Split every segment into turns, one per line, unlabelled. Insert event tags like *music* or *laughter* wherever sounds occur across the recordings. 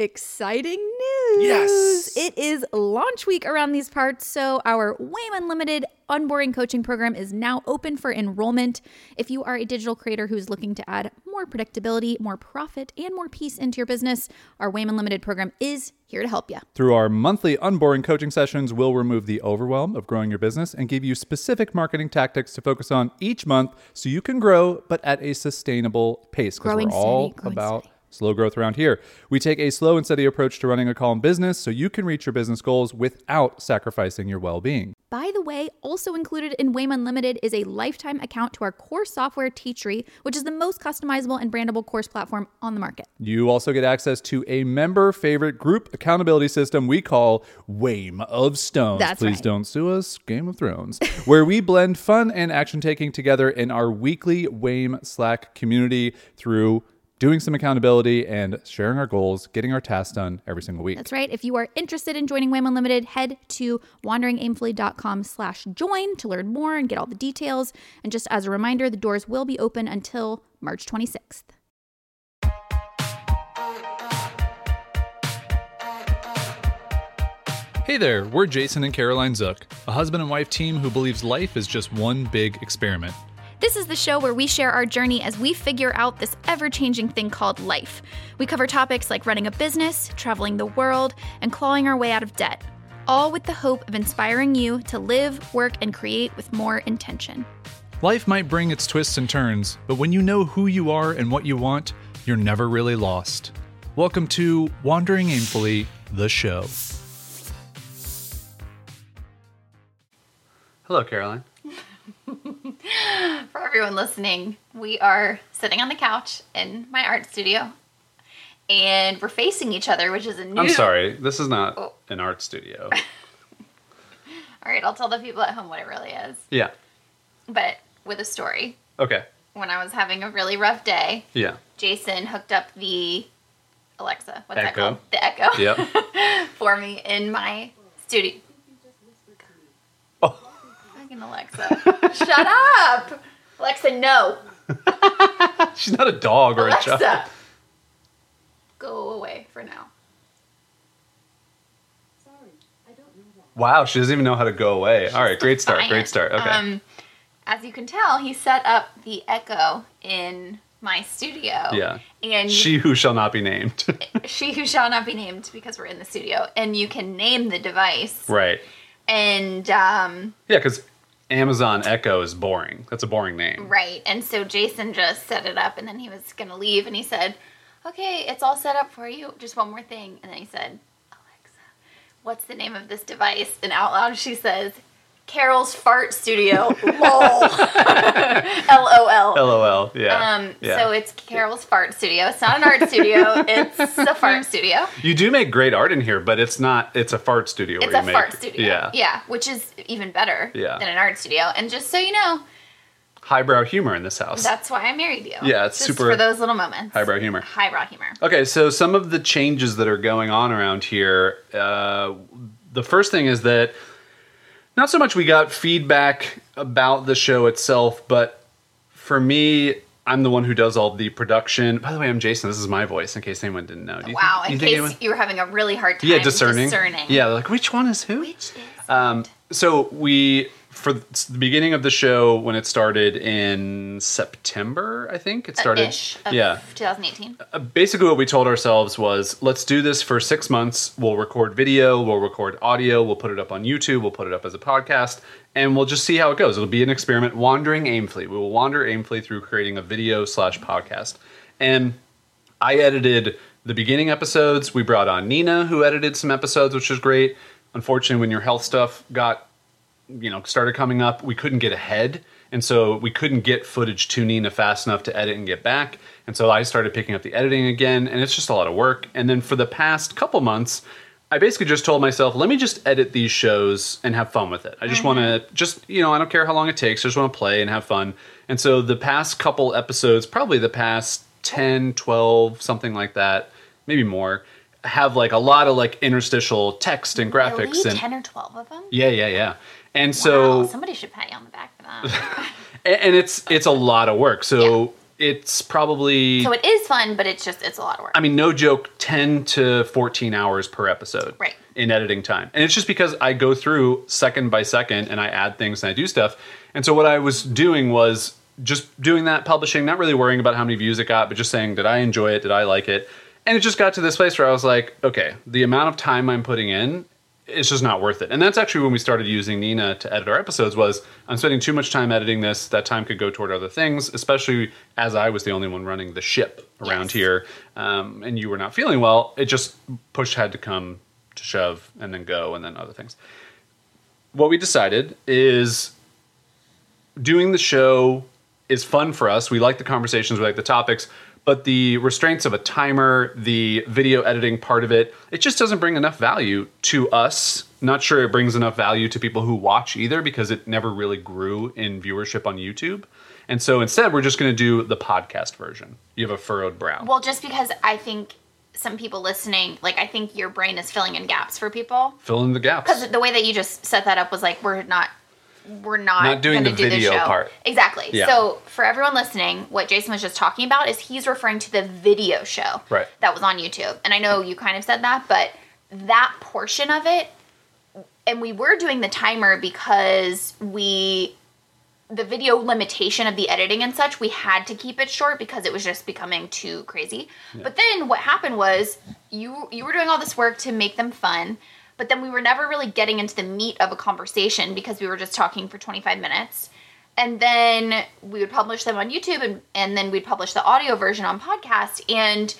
exciting news.
Yes.
It is launch week around these parts, so our WAIM Unlimited Un-Boring coaching program is now open for enrollment. If you are a digital creator who's looking to add more predictability, more profit, and more peace into your business, our WAIM Unlimited program is here to help you.
Through our monthly un-boring coaching sessions, we'll remove the overwhelm of growing your business and give you specific marketing tactics to focus on each month so you can grow, but at a sustainable pace. Because we're all
steady,
about
steady.
Slow growth around here. We take a slow and steady approach to running a calm business so you can reach your business goals without sacrificing your well being.
By the way, also included in WAIM Unlimited is a lifetime account to our core software Teachery, which is the most customizable and brandable course platform on the market.
You also get access to a member favorite group accountability system we call WAIM of Stones.
That's
Please
right.
don't sue us, Game of Thrones, *laughs* where we blend fun and action taking together in our weekly WAIM Slack community through doing some accountability and sharing our goals, getting our tasks done every single week.
That's right. If you are interested in joining WAIM Unlimited, head to wanderingaimfully.com slash join to learn more and get all the details. And just as a reminder, the doors will be open until March 26th.
Hey there, we're Jason and Caroline Zook, a husband and wife team who believes life is just one big experiment.
This is the show where we share our journey as we figure out this ever changing thing called life. We cover topics like running a business, traveling the world, and clawing our way out of debt, all with the hope of inspiring you to live, work, and create with more intention.
Life might bring its twists and turns, but when you know who you are and what you want, you're never really lost. Welcome to Wandering Aimfully, the show. Hello, Caroline. *laughs*
For everyone listening, we are sitting on the couch in my art studio, and we're facing each other, which is a new.
I'm sorry, this is not
Oh.
an art studio. *laughs*
All right, I'll tell the people at home what it really is,
yeah.
but with a story.
Okay.
When I was having a really rough day,
Yeah.
Jason hooked up the Alexa, what's that called? The Echo.
Yep. *laughs*
for me in my studio.
Oh.
Alexa. Shut up! Alexa, no. *laughs*
She's not a dog or a
Alexa.
child.
Go away for now. Sorry, I don't know that.
Wow, she doesn't even know how to go away. All right, great start. Great start. Okay.
Um, as you can tell, he set up the Echo in my studio.
Yeah.
And
she who shall not be named. *laughs*
she who shall not be named because we're in the studio, and you can name the device.
right.
And um,
Yeah, because Amazon Echo is boring. That's a boring name.
Right. And so Jason just set it up and then he was going to leave and he said, Okay, it's all set up for you. Just one more thing. And then he said, Alexa, what's the name of this device? And out loud she says, Carol's Fart Studio. *laughs* LOL. *laughs* LOL.
LOL. Yeah.
Um,
yeah.
So it's Carol's Fart Studio. It's not an art studio, it's a fart studio.
you do make great art in here, but it's not. It's a fart studio.
It's
where
a
you make,
fart studio.
Yeah.
Yeah, which is even better
Yeah.
than an art studio. And just so you know,
Highbrow humor in this house.
that's why I married you.
Yeah, it's
Just
super-
for those little moments.
Highbrow humor.
Highbrow humor.
Okay, so some of the changes that are going on around here. Uh, the first thing is that not so much we got feedback about the show itself, but for me, I'm the one who does all the production. By the way, I'm Jason. This is my voice, in case anyone didn't know.
Wow,
think-
in
do you think
case
anyone-
you were having a really hard time
yeah, discerning.
discerning.
Yeah, like which one is who?
Which is
Um, so we for the beginning of the show when it started in September, I think it started.
ish of
yeah,
2018.
Uh, basically what we told ourselves was let's do this for six months. We'll record video we'll record audio we'll put it up on youtube we'll put it up as a podcast and we'll just see how it goes. It'll be an experiment wandering aimfully we will wander aimfully through creating a video slash podcast. And i edited the beginning episodes. We brought on nina who edited some episodes which was great. Unfortunately when your health stuff got you know started coming up we couldn't get ahead. And so we couldn't get footage to nina fast enough to edit and get back. And so i started picking up the editing again and it's just a lot of work. And then for the past couple months i basically just told myself let me just edit these shows and have fun with it. I just mm-hmm. want to just you know i don't care how long it takes. I just want to play and have fun. And so the past couple episodes probably the past 10 12 something like that maybe more have like a lot of like interstitial text and graphics
Really?
and
10 or 12 of them?
yeah yeah yeah and so
wow, somebody should pat you on the back for that. *laughs*
and and it's it's a lot of work. So it's probably
So it is fun, but it's just it's a lot of work.
I mean, no joke, 10 to 14 hours per episode
Right.
in editing time. And it's just because I go through second by second and I add things and I do stuff. And so what I was doing was just doing that, publishing, not really worrying about how many views it got, but just saying, did I enjoy it? Did I like it? And it just got to this place where I was like, okay, the amount of time I'm putting in, it's just not worth it. And that's actually when we started using Nina to edit our episodes was I'm spending too much time editing this. That time could go toward other things, especially as I was the only one running the ship around
Yes.
here um, and you were not feeling well. It just push had to come to shove and then go and then other things. What we decided is doing the show is fun for us. We like the conversations, we like the topics, but the restraints of a timer, the video editing part of it, it just doesn't bring enough value to us. Not sure it brings enough value to people who watch either because it never really grew in viewership on YouTube. And so instead, we're just going to do the podcast version. You have a furrowed brow.
well, just because I think some people listening, like I think your brain is filling in gaps for people.
Fill in the gaps.
Because the way that you just set that up was like we're not we're not
Not doing the
do
video
show.
part.
Exactly.
Yeah.
So for everyone listening, what Jason was just talking about is he's referring to the video show
Right.
that was on YouTube. And I know you kind of said that, but that portion of it and we were doing the timer because we the video limitation of the editing and such, we had to keep it short because it was just becoming too crazy. But then what happened was you you were doing all this work to make them fun, but then we were never really getting into the meat of a conversation because we were just talking for 25 minutes. And then we would publish them on YouTube and, and then we'd publish the audio version on podcast and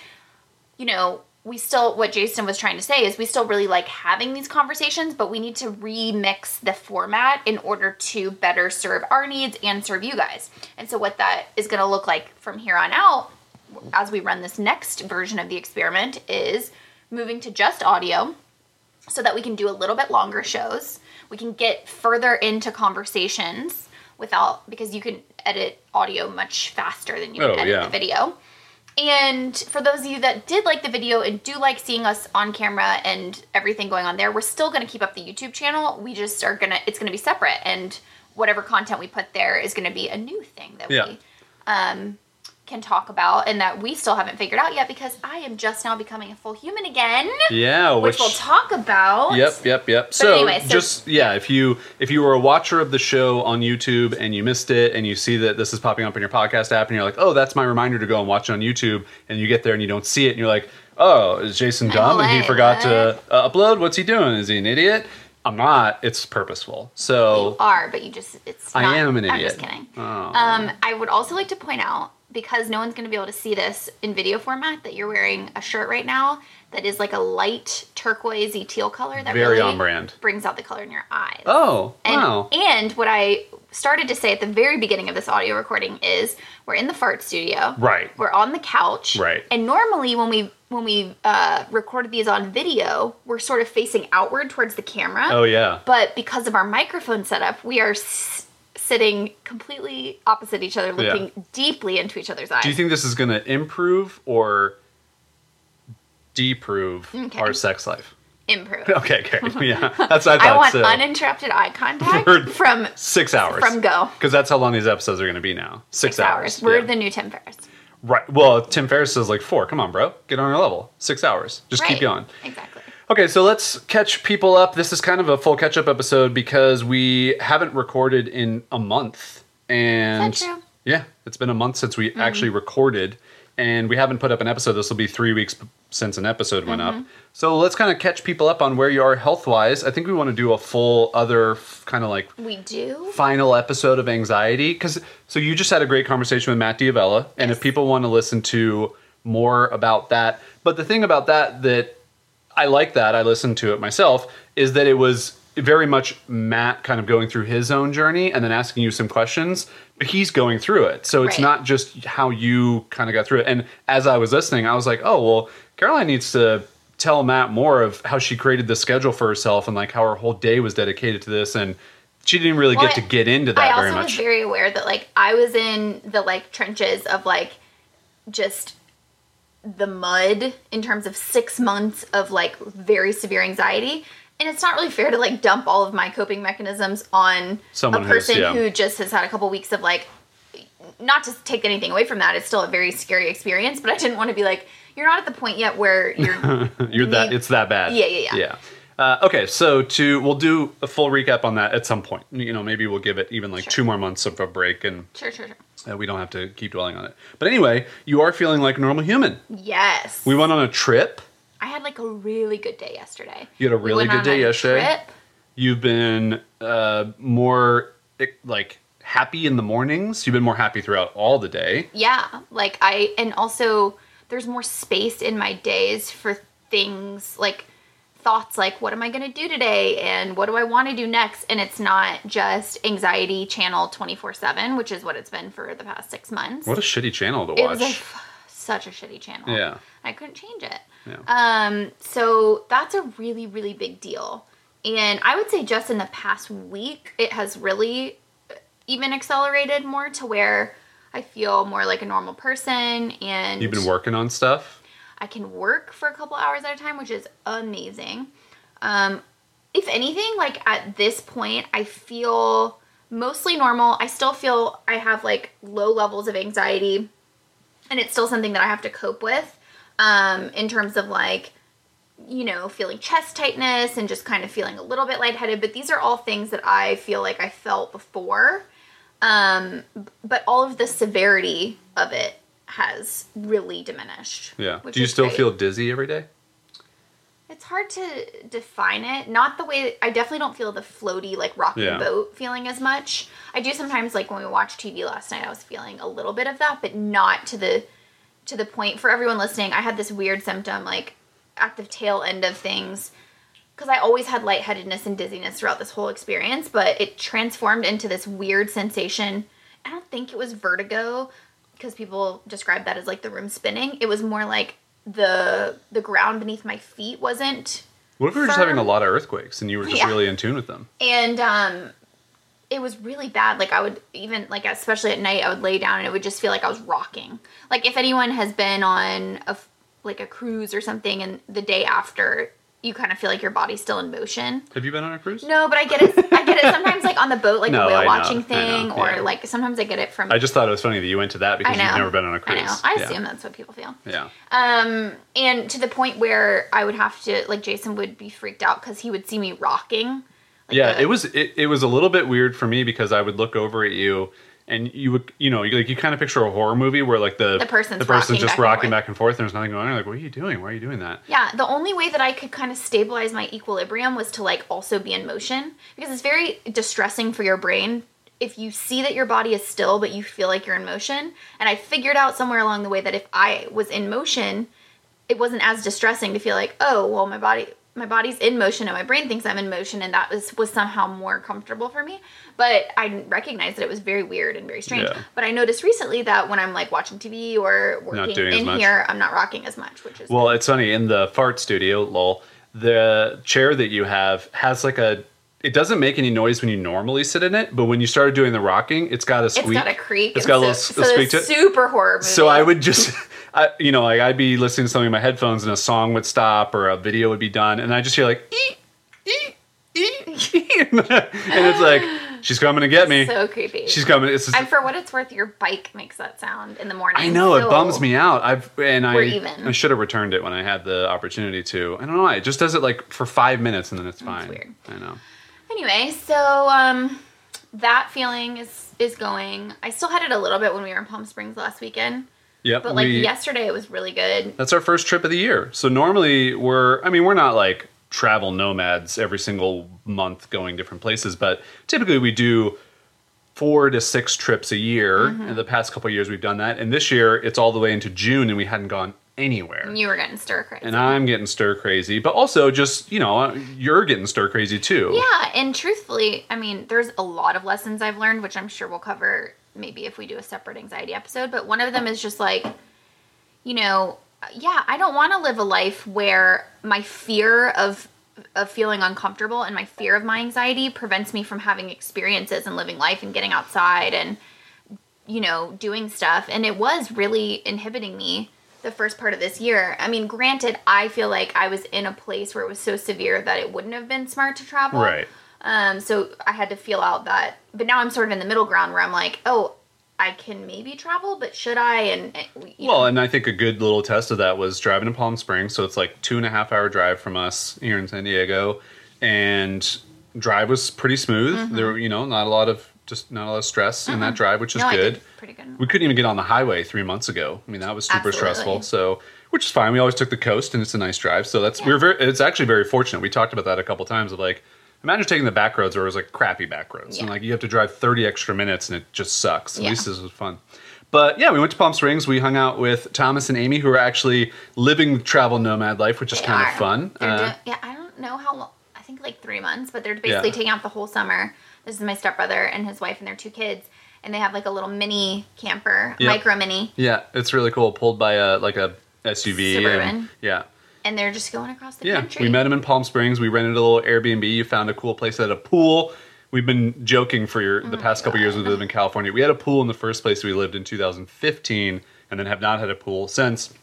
you know, we still what Jason was trying to say is we still really like having these conversations, but we need to remix the format in order to better serve our needs and serve you guys. And so what that is going to look like from here on out as we run this next version of the experiment is moving to just audio so that we can do a little bit longer shows. We can get further into conversations without because you can edit audio much faster than you can
Oh,
edit
yeah.
the video. And for those of you that did like the video and do like seeing us on camera and everything going on there, we're still going to keep up the YouTube channel. We just are going to it's going to be separate and whatever content we put there is going to be a new thing that
Yeah.
we um can talk about and that we still haven't figured out yet because I am just now becoming a full human again,
yeah,
which, we'll talk about.
Yep, yep, yep. so,
anyway, so-
just yeah, if you if you were a watcher of the show on YouTube and you missed it and you see that this is popping up in your podcast app and you're like, "Oh, that's my reminder to go and watch it on YouTube." And you get there and you don't see it and you're like, "Oh, is Jason dumb and he forgot to uh, upload? What's he doing? Is he an idiot?" I'm not. It's purposeful. So,
You are, but you just it's
I am an
I'm just kidding.
Oh.
Um, I would also like to point out because no one's going to be able to see this in video format that you're wearing a shirt right now that is like a light turquoisey teal color that
Very
really
on brand.
brings out the color in your eyes.
oh,
And,
wow.
and what I started to say at the very beginning of this audio recording is we're in the fart studio.
Right.
We're on the couch.
Right.
And normally when we when we uh, recorded these on video, we're sort of facing outward towards the camera.
Oh yeah.
But because of our microphone setup, we are s- sitting completely opposite each other,
Yeah.
looking deeply into each other's eyes.
Do you think this is going to improve or deprove
Okay.
our sex life?
Improve. *laughs*
Okay, great. *laughs* Yeah, that's what I thought.
I want
so.
uninterrupted eye contact from
Six hours.
From go.
Because that's how long these episodes are going to be now. Six,
six hours. We're
Yeah.
the new Tim Ferriss.
right. Well, Tim Ferriss is like four. Come on, bro. Get on our level. Six hours. Just keep going.
Exactly.
Okay, so let's catch people up. This is kind of a full catch up episode because we haven't recorded in a month. And
Is that true? Mm-hmm.
yeah, it's been a month since we actually recorded, and we haven't put up an episode. This will be three weeks since an episode went
Mm-hmm.
up. So let's kind of catch people up on where you are health wise. I think we want to do a full other kind of like
We do.
final episode of anxiety because so you just had a great conversation with Matt D'Avella and
Yes.
if people want to listen to more about that but the thing about that that i like that i listened to it myself is that it was very much matt kind of going through his own journey and then asking you some questions but he's going through it so it's
Right.
not just how you kind of got through it and as i was listening i was like oh well caroline needs to tell matt more of how she created the schedule for herself and like how her whole day was dedicated to this and she didn't really
Well,
get to get into that
I also
very
was
much.
very aware that like I was in the like trenches of like just the mud in terms of six months of like very severe anxiety. And it's not really fair to like dump all of my coping mechanisms on
Someone
a person
yeah.
who just has had a couple weeks of like not to take anything away from that, it's still a very scary experience. But I didn't want to be like, you're not at the point yet where you're. *laughs*
You're that it's that bad.
Yeah, yeah, yeah.
Yeah. Uh, okay, so to we'll do a full recap on that at some point. You know, maybe we'll give it even like
Sure.
two more months of a break, and
Sure, sure, sure.
uh, we don't have to keep dwelling on it. But anyway, you are feeling like a normal human.
Yes.
We went on a trip.
I had like a really good day yesterday.
You had a
We
really
went
good day yesterday?
Trip.
You've been uh, more eh, like happy in the mornings. You've been more happy throughout all the day.
Yeah, like I and also there's more space in my days for things like thoughts like what am I going to do today and what do I want to do next and it's not just anxiety channel 24/7, which is what it's been for the past 6 months.
What a shitty channel to
it
watch.
like such a shitty channel.
Yeah.
I couldn't change it.
Yeah.
Um, so that's a really, really big deal. And I would say just in the past week, it has really even accelerated more to where I feel more like a normal person and
You've been working on stuff.
I can work for a couple hours at a time, which is amazing. Um, if anything, like at this point, I feel mostly normal. I still feel I have like low levels of anxiety, and it's still something that I have to cope with um, in terms of like, you know, feeling chest tightness and just kind of feeling a little bit lightheaded. But these are all things that I feel like I felt before. Um, but all of the severity of it has really diminished.
Yeah. Do you still
great.
feel dizzy every day?
It's hard to define it. Not the way I definitely don't feel the floaty like rocking
Yeah.
boat feeling as much. I do sometimes like when we watched TV last night. I was feeling a little bit of that, but not to the to the point. For everyone listening, I had this weird symptom like at the tail end of things because I always had lightheadedness and dizziness throughout this whole experience, but it transformed into this weird sensation. I don't think it was vertigo because people describe that as like the room spinning. It was more like the the ground beneath my feet wasn't
What if we were just having a lot of earthquakes and you were just
Yeah.
really in tune with them?
and um it was really bad like i would even like especially at night i would lay down and it would just feel like i was rocking like if anyone has been on a f- like a cruise or something and the day after you kind of feel like your body's still in motion
Have you been on a cruise?
no but i get it i get it sometimes like on the boat like *laughs*
No, I
whale
know,
watching
know,
thing or
yeah.
like sometimes i get it from
I just thought it was funny that you went to that because you've never been on a cruise.
I know. I
Yeah.
assume that's what people feel.
Yeah.
Um, and to the point where I would have to like Jason would be freaked out because he would see me rocking. Like
yeah,
the-
it was it, it was a little bit weird for me because I would look over at you and you would you know you, like you kind of picture a horror movie where like the
The person's
the person's
rocking
just
back
rocking back and forth and there's nothing going on. You're like, what are you doing? Why are you doing that?
Yeah, the only way that I could kind of stabilize my equilibrium was to like also be in motion because it's very distressing for your brain if you see that your body is still but you feel like you're in motion. And I figured out somewhere along the way that if I was in motion, it wasn't as distressing to feel like, oh, well, my body my body's in motion and my brain thinks I'm in motion and that was was somehow more comfortable for me. But I recognized that it was very weird and very strange.
Yeah.
But I noticed recently that when I'm like watching TV or working in here, I'm not rocking as much, which is
Well, it's funny in the fart studio, lol. The chair that you have has like a. It doesn't make any noise when you normally sit in it, but when you started doing the rocking, it's got a
It's
squeak.
got a creak.
It's got a
so,
little
so
squeak to it.
super horror movie.
So I would just, *laughs* I, you know, like I'd be listening to something in my headphones and a song would stop or a video would be done, and I just hear like, ee, ee, ee, ee. *laughs* and it's like *laughs* she's coming to get me.
so creepy.
she's coming. It's just,
and for what it's worth, your bike makes that sound in the morning.
I know it bums me out. I've and I
even.
I should have returned it when I had the opportunity to. I don't know why. It just does it like for five minutes and then it's fine.
weird.
I know.
Anyway, so um, that feeling is is going. I still had it a little bit when we were in Palm Springs last weekend,
Yep.
but like
we-
yesterday, it was really good.
That's our first trip of the year. So normally we're, I mean, we're not like travel nomads every single month going different places, but typically we do four to six trips a year.
Mm-hmm.
In the past couple of years, we've done that. And this year, it's all the way into June and we hadn't gone anywhere.
You were getting stir crazy.
And I'm getting stir crazy, but also just, you know, you're getting stir crazy too.
Yeah, and truthfully, I mean, there's a lot of lessons I've learned, which I'm sure we'll cover maybe if we do a separate anxiety episode. But one of them is just like, you know, yeah, I don't want to live a life where my fear of of feeling uncomfortable and my fear of my anxiety prevents me from having experiences and living life and getting outside and you know doing stuff and it was really inhibiting me the first part of this year i mean granted i feel like i was in a place where it was so severe that it wouldn't have been smart to travel
Right.
um, so I had to feel out that, but now I'm sort of in the middle ground where I'm like, oh, I can maybe travel, but should I? And uh, you
Well,
know,
and I think a good little test of that was driving to Palm Springs. So it's like two and a half hour drive from us here in San Diego, and drive was pretty smooth.
Mm-hmm.
There were you know not a lot of just not a lot of stress in that drive, which is
no,
good.
pretty good.
We couldn't even get on the highway three months ago. I mean, that was super
Absolutely.
stressful. So, which is fine. We always took the coast, and it's a nice drive. So that's we are very. It's actually very fortunate. We talked about that a couple times. Of like, imagine taking the back roads, or it was like crappy back roads, and like you have to drive thirty extra minutes, and it just sucks. At
Yeah.
least this was fun. But yeah, we went to Palm Springs. We hung out with Thomas and Amy, who are actually living the travel nomad life, which is
They
kind
are.
of fun. Uh,
do- yeah, I don't know how long. I think like three months, but they're basically
Yeah.
taking out the whole summer. This is my stepbrother and his wife and their two kids, and they have like a little mini camper,
Yep.
micro mini,
yeah, it's really cool. Pulled by a like a SUV. and- yeah.
and they're just going across the
Yeah,
country.
we met him in Palm Springs. We rented a little Airbnb. You found a cool place that had a pool. We've been joking for your,
Oh
the mm. past couple years we lived in *laughs* California. We had a pool in the first place we lived in 2015, and then have not had a pool since.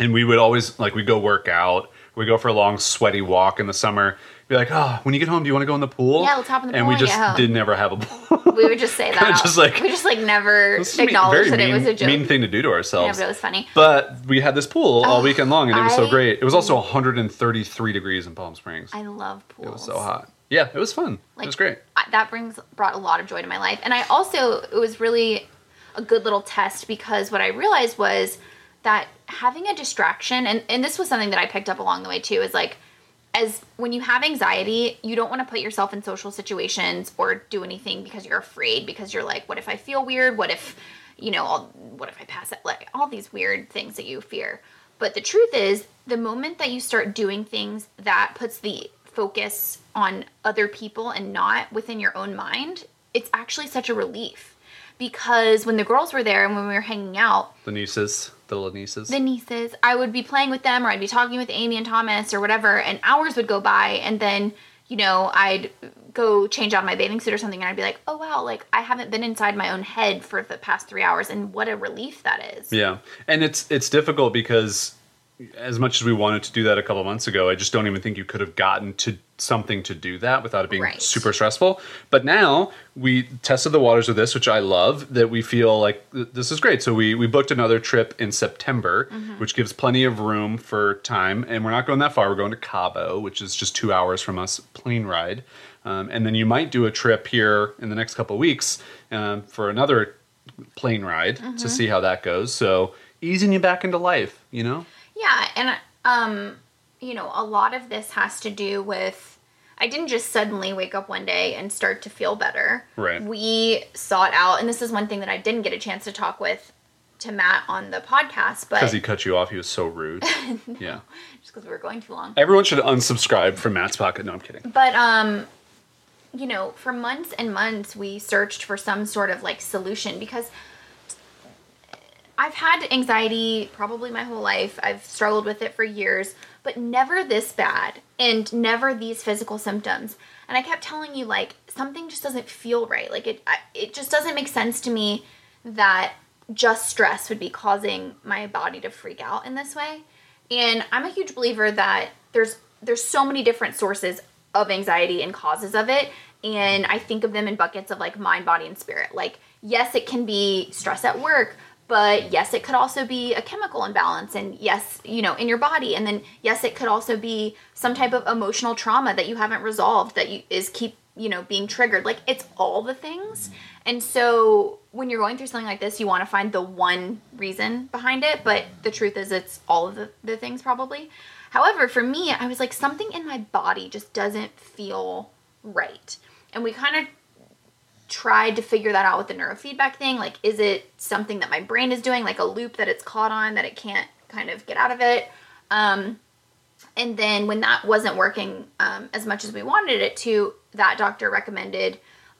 And we would always like we go work out. We go for a long sweaty walk in the summer. Be like, oh, when you get home, do you want to go in the pool?
Yeah, let's hop in the
And
pool And we just
did never have a pool.
We would just say *laughs* that.
Just like-
we just like never *laughs* acknowledged that
very
it was a
mean-
joke.
Mean thing to do to
yeah,
ourselves.
but it was funny.
But we had this pool all
Oh,
weekend long, and it was so great. It was also 133 degrees in Palm Springs.
I love pools.
It was so hot. Yeah, it was fun. Like, it was great.
I- that brings brought a lot of joy to my life and i also it was really a good little test because what i realized was that having a distraction and, and this was something that i picked up along the way too is like as when you have anxiety you don't want to put yourself in social situations or do anything because you're afraid because you're like what if i feel weird? What if you know I'll, what if i pass it? Like all these weird things that you fear. But the truth is the moment that you start doing things that puts the focus on other people and not within your own mind it's actually such a relief. Because when the girls were there and when we were hanging out
The nieces, the little nieces.
the nieces, I would be playing with them or I'd be talking with Amy and Thomas or whatever, and hours would go by, and then, you know, I'd go change out my bathing suit or something, and I'd be like, oh wow, like I haven't been inside my own head for the past three hours, and what a relief that is.
Yeah, and it's it's difficult because as much as we wanted to do that a couple months ago, I just don't even think you could have gotten to something to do that without it being
Right.
super stressful. But now we tested the waters of this, which I love. That we feel like th- this is great. So we we booked another trip in September,
Mm-hmm.
which gives plenty of room for time. And we're not going that far. We're going to Cabo, which is just two hours from us, plane ride. Um, and then you might do a trip here in the next couple weeks um, for another plane ride
Mm-hmm.
to see how that goes. So easing you back into life, you know?
Yeah, and um, you know, a lot of this has to do with I didn't just suddenly wake up one day and start to feel better.
Right.
We sought out, and this is one thing that I didn't get a chance to talk with to Matt on the podcast, but
Because he cut you off, he was so rude. *laughs* Yeah.
just because we were going too long.
Everyone should unsubscribe from Matt's pocket. No, I'm kidding.
But um, you know, for months and months, we searched for some sort of like solution because I've had anxiety probably my whole life. I've struggled with it for years, but never this bad and never these physical symptoms. And I kept telling you like something just doesn't feel right. Like it it just doesn't make sense to me that just stress would be causing my body to freak out in this way. And I'm a huge believer that there's there's so many different sources of anxiety and causes of it and I think of them in buckets of like mind, body and spirit. Like yes, it can be stress at work, but yes, it could also be a chemical imbalance and yes, you know, in your body and then yes, it could also be some type of emotional trauma that you haven't resolved that you is keep, you know, being triggered. Like it's all the things. And so when you're going through something like this, you want to find the one reason behind it, but the truth is it's all of the, the things probably. However, for me, I was like, something in my body just doesn't feel right. And we kind of tried to figure that out with the neurofeedback thing. Like, is it something that my brain is doing, like a loop that it's caught on that it can't kind of get out of it? Um, and then when that wasn't working um, as much as we wanted it to, that doctor recommended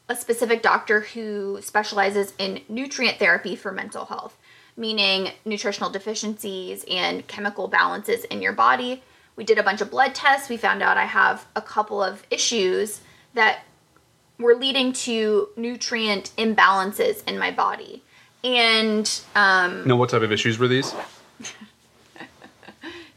a specific doctor who specializes in nutrient therapy for mental health, meaning nutritional deficiencies and chemical balances in your body. We did a bunch of blood tests. We found out I have a couple of issues that were leading to nutrient imbalances in my body. And um,
No, what type of issues were these? *laughs*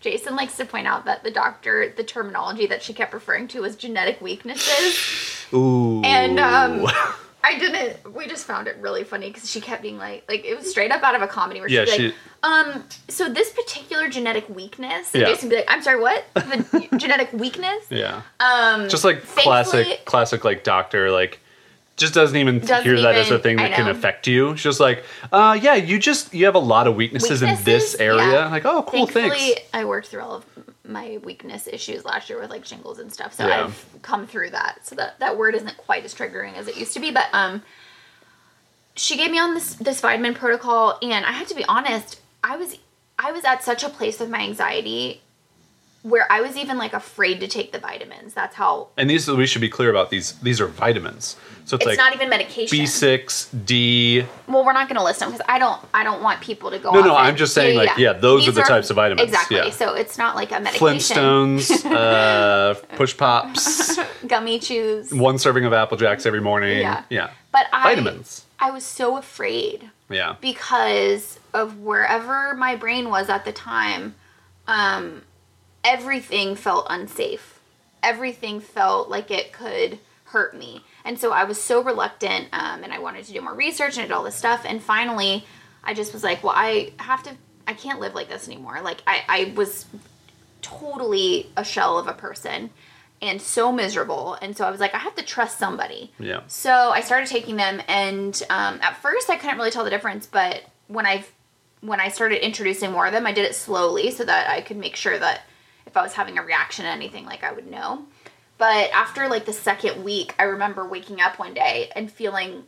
Jason likes to point out that the doctor, the terminology that she kept referring to was genetic weaknesses.
Ooh.
And um, *laughs* I didn't. We just found it really funny because she kept being like, like it was straight up out of a comedy where
Yeah,
she'd be
she-
like, um, so this particular genetic weakness, and
Yeah.
Jason would be like, I'm sorry, what? The *laughs* genetic weakness?
Yeah.
Um,
Just like classic, classic like doctor, like just doesn't even
Doesn't
hear that as a thing that can affect you. It's just like, uh, yeah, you just you have a lot of weaknesses, in this area.
Yeah.
Like, oh, cool,
Thankfully,
thanks.
I worked through all of my weakness issues last year with like shingles and stuff, so
Yeah.
I've come through that. So that that word isn't quite as triggering as it used to be. But um, she gave me on this this vitamin protocol, and I have to be honest, I was I was at such a place with my anxiety where I was even like afraid to take the vitamins. That's how
And these we should be clear about these. These are vitamins, so it's,
it's
like
not even medication.
B six, D.
Well, we're not going to list them because I don't. I don't want people to go.
No, no. I'm just saying, like, yeah, those are the types of vitamins,
Exactly.
yeah.
So it's not like a medication.
Flintstones, *laughs* uh, push pops, *laughs*
gummy chews.
one serving of Apple Jacks every morning.
Yeah.
yeah.
But I,
Vitamins.
I was so afraid
Yeah.
because of wherever my brain was at the time. Um, everything felt unsafe. Everything felt like it could hurt me, and so I was so reluctant. Um, and I wanted to do more research and all this stuff. And finally, I just was like, well, I have to. I can't live like this anymore. Like I, I was totally a shell of a person and so miserable. And so I was like, I have to trust somebody.
Yeah.
So I started taking them, and um, at first I couldn't really tell the difference. But when I when I started introducing more of them, I did it slowly so that I could make sure that if I was having a reaction to anything, like I would know. But after like the second week, I remember waking up one day and feeling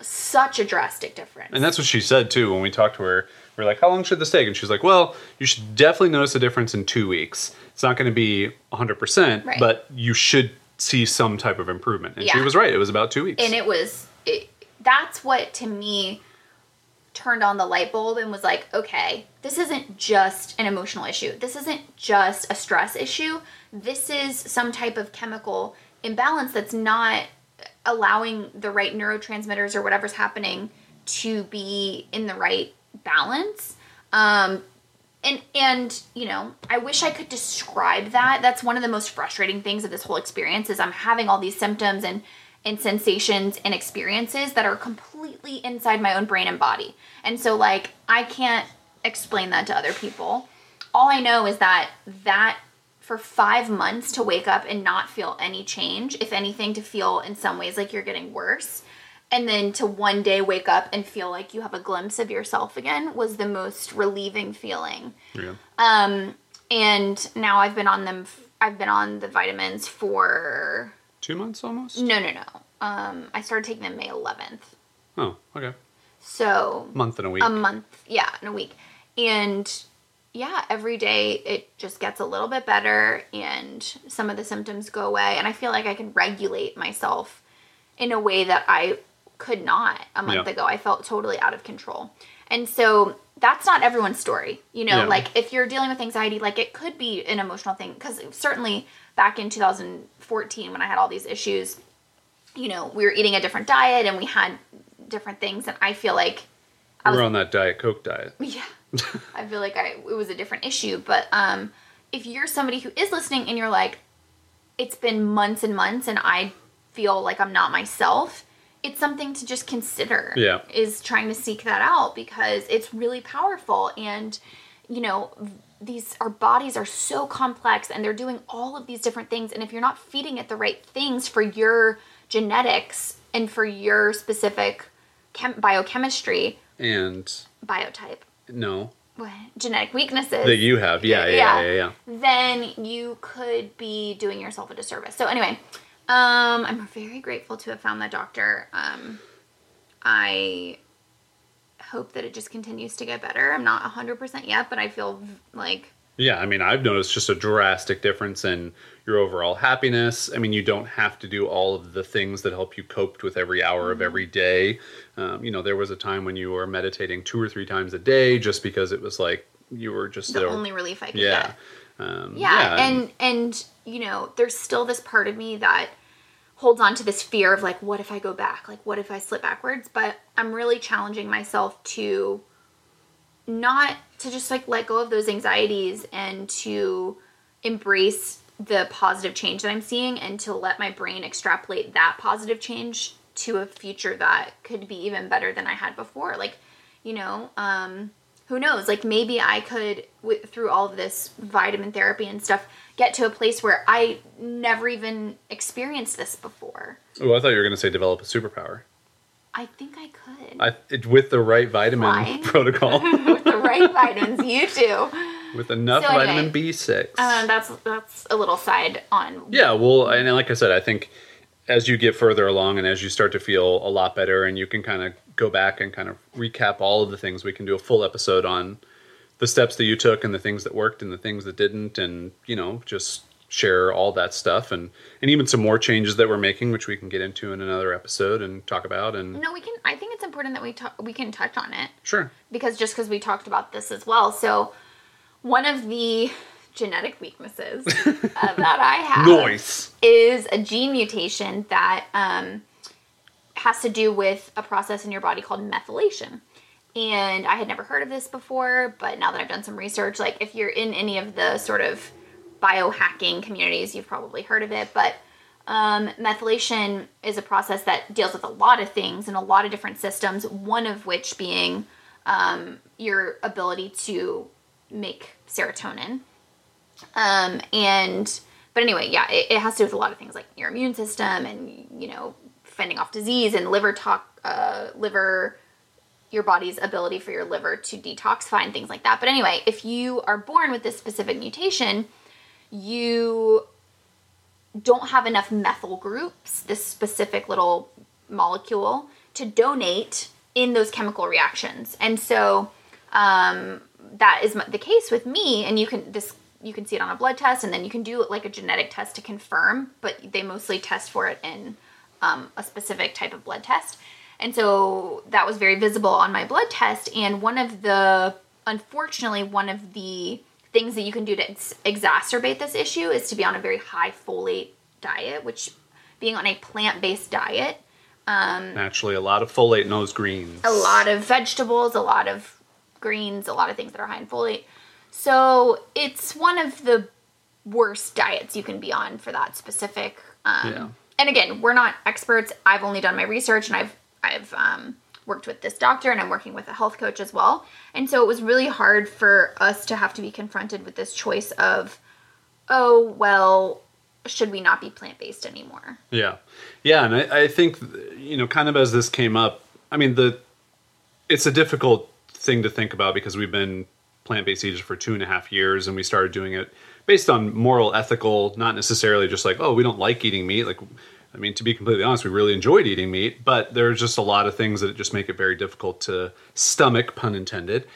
such a drastic difference.
And that's what she said too when we talked to her. We are like, "How long should this take?" And she's like, "Well, you should definitely notice a difference in two weeks. It's not going to be 100, percent
Right.
but you should see some type of improvement." And she was right. It was about two weeks.
and it was it, that's what to me turned on the light bulb and was like okay this isn't just an emotional issue. This isn't just a stress issue. This is some type of chemical imbalance that's not allowing the right neurotransmitters or whatever's happening to be in the right balance. Um and and you know i wish i could describe that. That's one of the most frustrating things of this whole experience is i'm having all these symptoms and and sensations and experiences that are completely inside my own brain and body. And so like i can't explain that to other people. All i know is that that for five months to wake up and not feel any change if anything to feel in some ways like you're getting worse and then to one day wake up and feel like you have a glimpse of yourself again was the most relieving feeling.
Yeah.
um and now i've been on them i've been on the vitamins for
Two months almost.
no no no. Um i started taking them may 11th
Oh, okay.
so
Month and a week.
a month yeah in a week and yeah every day it just gets a little bit better and some of the symptoms go away and i feel like i can regulate myself in a way that i could not a month
Yeah.
ago i felt totally out of control and so that's not everyone's story you know
Yeah.
like if you're dealing with anxiety like it could be an emotional thing because certainly back in 2014 when i had all these issues you know we were eating a different diet and we had different things and i feel like I
We're on that Diet Coke diet. *laughs*
yeah. *laughs* I feel like I it was a different issue, but um if you're somebody who is listening and you're like it's been months and months and I feel like I'm not myself, it's something to just consider.
Yeah.
Is trying to seek that out because it's really powerful and you know these our bodies are so complex and they're doing all of these different things and if you're not feeding it the right things for your genetics and for your specific chem- biochemistry
And
biotype
no,
what, genetic weaknesses
that you have. Yeah, yeah, yeah, yeah. yeah.
then you could be doing yourself a disservice. So anyway, um, I'm very grateful to have found that doctor. Um, I hope that it just continues to get better. I'm not 100% yet, but I feel like
Yeah, I mean, I've noticed just a drastic difference in your overall happiness. I mean, you don't have to do all of the things that help you cope with every hour
Mm-hmm.
of every day. Um, you know, there was a time when you were meditating two or three times a day just because it was like you were just
the only relief I could
yeah.
get.
Um,
yeah, and and you know there's still this part of me that holds on to this fear of like what if i go back like what if i slip backwards but i'm really challenging myself to not to just like let go of those anxieties and to embrace the positive change that i'm seeing and to let my brain extrapolate that positive change to a future that could be even better than I had before. Like, you know, um, who knows? Like maybe I could, w- through all of this vitamin therapy and stuff, get to a place where I never even experienced this before.
Oh, I thought you were going to say develop a superpower.
I think I could.
I, it, with the right vitamin
Flying. *laughs*
protocol, *laughs*
right vitamins, you too.
with enough
So anyway,
vitamin B6.
Um, that's that's a little side on.
Yeah, well, and like I said, I think as you get further along and as you start to feel a lot better, and you can kind of go back and kind of recap all of the things, we can do a full episode on the steps that you took and the things that worked and the things that didn't, and you know, just share all that stuff and and even some more changes that we're making, which we can get into in another episode and talk about. And
No, we can. I think it's important that we talk. We can touch on it
sure,
because just because we talked about this as well. So, one of the genetic weaknesses *laughs* uh, that I have
noise.
is a gene mutation that um, has to do with a process in your body called methylation. And I had never heard of this before, but now that I've done some research, like if you're in any of the sort of biohacking communities, you've probably heard of it. But um, methylation is a process that deals with a lot of things and a lot of different systems, one of which being um, your ability to make serotonin. Um, and but anyway, yeah, it, it has to do with a lot of things like your immune system and you know fending off disease and liver talk, uh, liver, your body's ability for your liver to detoxify and things like that. But anyway, if you are born with this specific mutation, you don't have enough methyl groups, this specific little molecule, to donate in those chemical reactions. And so um, that is the case with me. And you can this you can see it on a blood test, and then you can do like a genetic test to confirm. But they mostly test for it in um, a specific type of blood test. And so that was very visible on my blood test. And one of the, unfortunately, one of the things that you can do to ex- exacerbate this issue is to be on a very high folate diet, which being on a plant based diet, Um,
Naturally, a lot of folate in those greens.
a lot of vegetables, a lot of greens, a lot of things that are high in folate. So it's one of the worst diets you can be on for that specific. Um,
Yeah.
And again, we're not experts. I've only done my research, and I've I've um, worked with this doctor, and I'm working with a health coach as well. And so it was really hard for us to have to be confronted with this choice of, oh well, should we not be plant based anymore?
Yeah, yeah, and I, I think you know, kind of as this came up, I mean, the it's a difficult thing to think about because we've been plant-based eaters for two and a half years, and we started doing it based on moral, ethical, not necessarily just like, oh, we don't like eating meat. Like, I mean, to be completely honest, we really enjoyed eating meat, but there's just a lot of things that just make it very difficult to stomach, pun intended.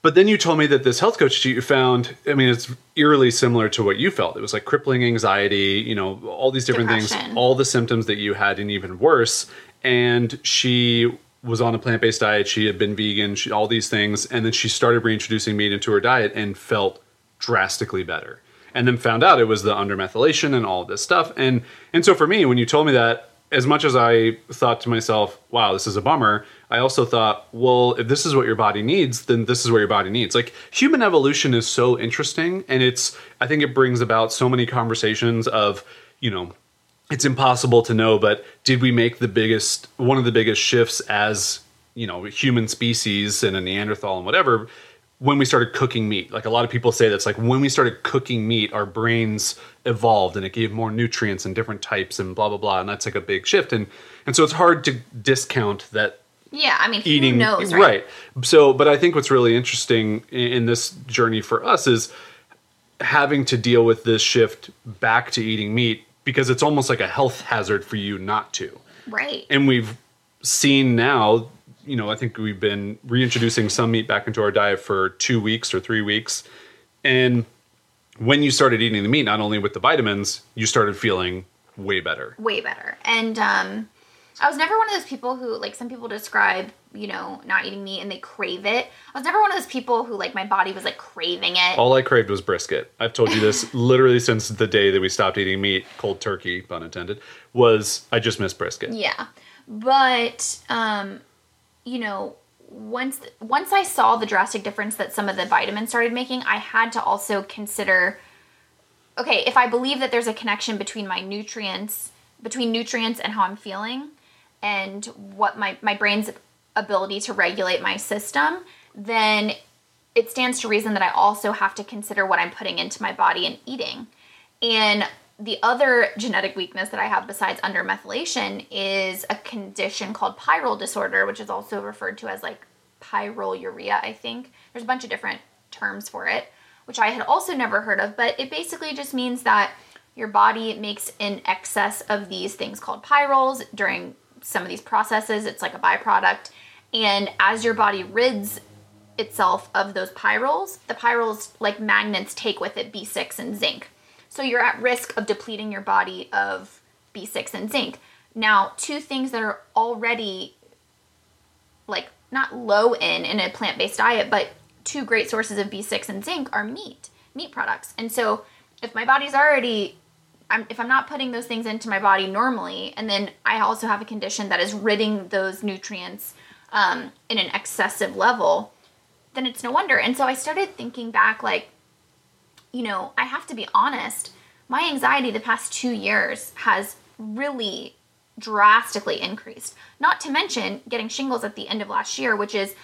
But then you told me that this health coach that you found, I mean, it's eerily similar to what you felt. It was like crippling anxiety, you know, all these different things, all the symptoms that you had, and even worse. And she was on a plant based diet. She had been vegan, she, all these things. And then she started reintroducing meat into her diet and felt drastically better. And then found out it was the undermethylation and all this stuff. And and so for me, when you told me that, as much as I thought to myself, wow, this is a bummer, I also thought, well, if this is what your body needs, then this is what your body needs. Like human evolution is so interesting and it's I think it brings about so many conversations of, you know, it's impossible to know, but did we make the biggest one of the biggest shifts as, you know, human species and a Neanderthal and whatever when we started cooking meat. Like a lot of people say that's like when we started cooking meat, our brains evolved and it gave more nutrients and different types and blah blah blah. And that's like a big shift. And and so it's hard to discount that
Yeah, I mean,
eating
knows, right?
So, but I think what's really interesting in, in this journey for us is having to deal with this shift back to eating meat because it's almost like a health hazard for you not to
Right.
and we've seen now you know i think we've been reintroducing some meat back into our diet for two weeks or three weeks and when you started eating the meat not only with the vitamins you started feeling way better
way better. And um, I was never one of those people who, like, some people describe, you know, not eating meat and they crave it. I was never one of those people who, like, my body was like craving it.
all i craved was brisket i've told you this *laughs* literally since the day that we stopped eating meat cold turkey pun intended was i just miss brisket
Yeah, but um, you know, once once I saw the drastic difference that some of the vitamins started making, I had to also consider. Okay, if I believe that there's a connection between my nutrients, between nutrients and how I'm feeling, and what my, my brain's ability to regulate my system, then it stands to reason that I also have to consider what I'm putting into my body and eating. And the other genetic weakness that I have besides undermethylation is a condition called pyrrole disorder, which is also referred to as like pyroluria, I think. There's a bunch of different terms for it, which I had also never heard of, but it basically just means that your body makes an excess of these things called pyrroles during some of these processes. It's like a byproduct. And as your body rids itself of those pyrroles, the pyrroles, like magnets, take with it B6 and zinc. So you're at risk of depleting your body of B6 and zinc. Now, two things that are already like not low in in a plant-based diet, but two great sources of B6 and zinc are meat, meat products. And so if my body's already I'm, if I'm not putting those things into my body normally, and then I also have a condition that is ridding those nutrients um, in an excessive level, then it's no wonder. And so I started thinking back, like, you know, I have to be honest. My anxiety the past two years has really drastically increased. Not to mention getting shingles at the end of last year, which is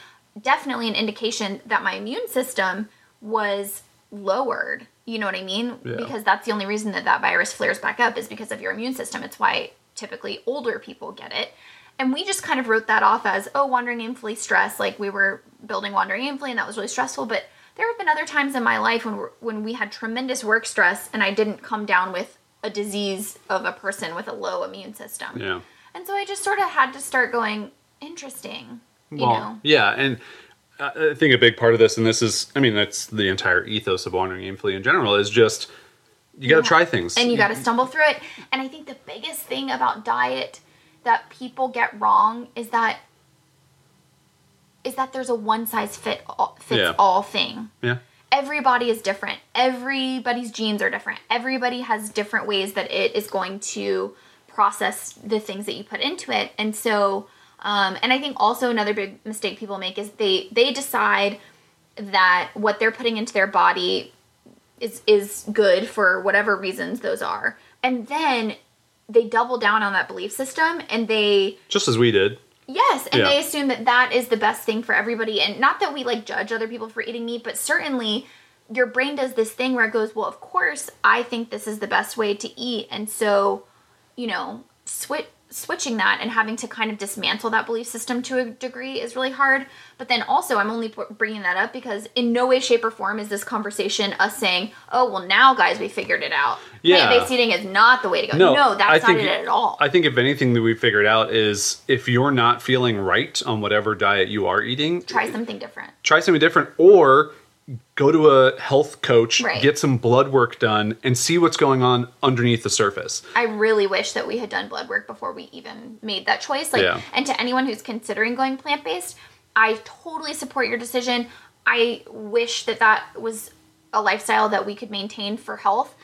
definitely an indication that my immune system was lowered. You know what I mean?
Yeah.
Because that's the only reason that that virus flares back up is because of your immune system. It's why typically older people get it. And we just kind of wrote that off as, oh, wandering aimfully stress. Like we were building wandering aimfully and that was really stressful. But there have been other times in my life when, we're- when we had tremendous work stress and I didn't come down with a disease of a person with a low immune system.
Yeah.
And so I just sort of had to start going, interesting. You
Well,
know?
yeah, and I I think a big part of this, and this is, I mean, that's the entire ethos of wandering aimfully in general, is just you got to
Yeah.
try things.
and you got to stumble through it. And I think the biggest thing about diet that people get wrong is that is that there's a one size fit all, fits
Yeah.
all thing.
yeah,
Everybody is different. Everybody's genes are different. Everybody has different ways that it is going to process the things that you put into it. And so um, and I think also another big mistake people make is they they decide that what they're putting into their body is is good for whatever reasons those are. And then they double down on that belief system and they
just as we did.
Yes, and
Yeah.
they assume that that is the best thing for everybody. And not that we like judge other people for eating meat, but certainly your brain does this thing where it goes, well, of course, I think this is the best way to eat. And so, you know, switch switching that and having to kind of dismantle that belief system to a degree is really hard. But then also, I'm only bringing that up because in no way, shape, or form is this conversation us saying, "Oh, well, now, guys, we figured it out."
Yeah.
plant-based eating is not the way to go.
No,
No, that's
I
not it at all.
I think if anything that we figured out is if you're not feeling right on whatever diet you are eating,
Try something different.
try something different or go to a health coach,
Right.
get some blood work done, and see what's going on underneath the surface.
I really wish that we had done blood work before we even made that choice. Like,
Yeah.
and to anyone who's considering going plant based, I totally support your decision. I wish that that was a lifestyle that we could maintain for health,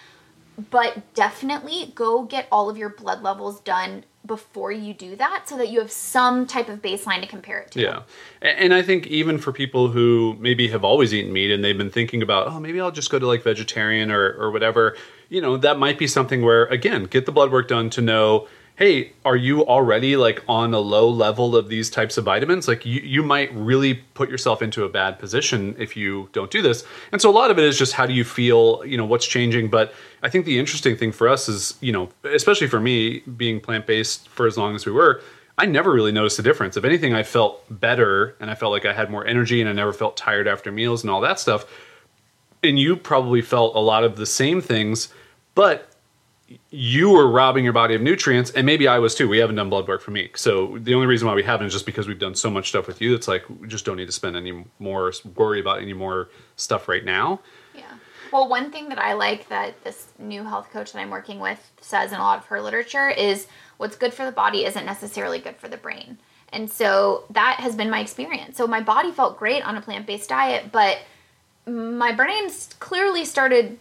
but definitely go get all of your blood levels done before you do that so that you have some type of baseline to compare it to.
Yeah. And I think even for people who maybe have always eaten meat and they've been thinking about, oh, maybe I'll just go to like vegetarian or, or whatever, you know, that might be something where, again, get the blood work done to know, hey, are you already like on a low level of these types of vitamins? Like you, you might really put yourself into a bad position if you don't do this. And so a lot of it is just how do you feel, you know, what's changing. But I think the interesting thing for us is, you know, especially for me being plant based for as long as we were, I never really noticed a difference. If anything, I felt better and I felt like I had more energy and I never felt tired after meals and all that stuff. And you probably felt a lot of the same things, but you were robbing your body of nutrients, and maybe I was too. We haven't done blood work for me, so the only reason why we haven't is just because we've done so much stuff with you. It's like we just don't need to spend any more worry about any more stuff right now.
Yeah. Well, one thing that I like that this new health coach that I'm working with says in a lot of her literature is what's good for the body isn't necessarily good for the brain. And so that has been my experience. So my body felt great on a plant based diet, but my brain's clearly started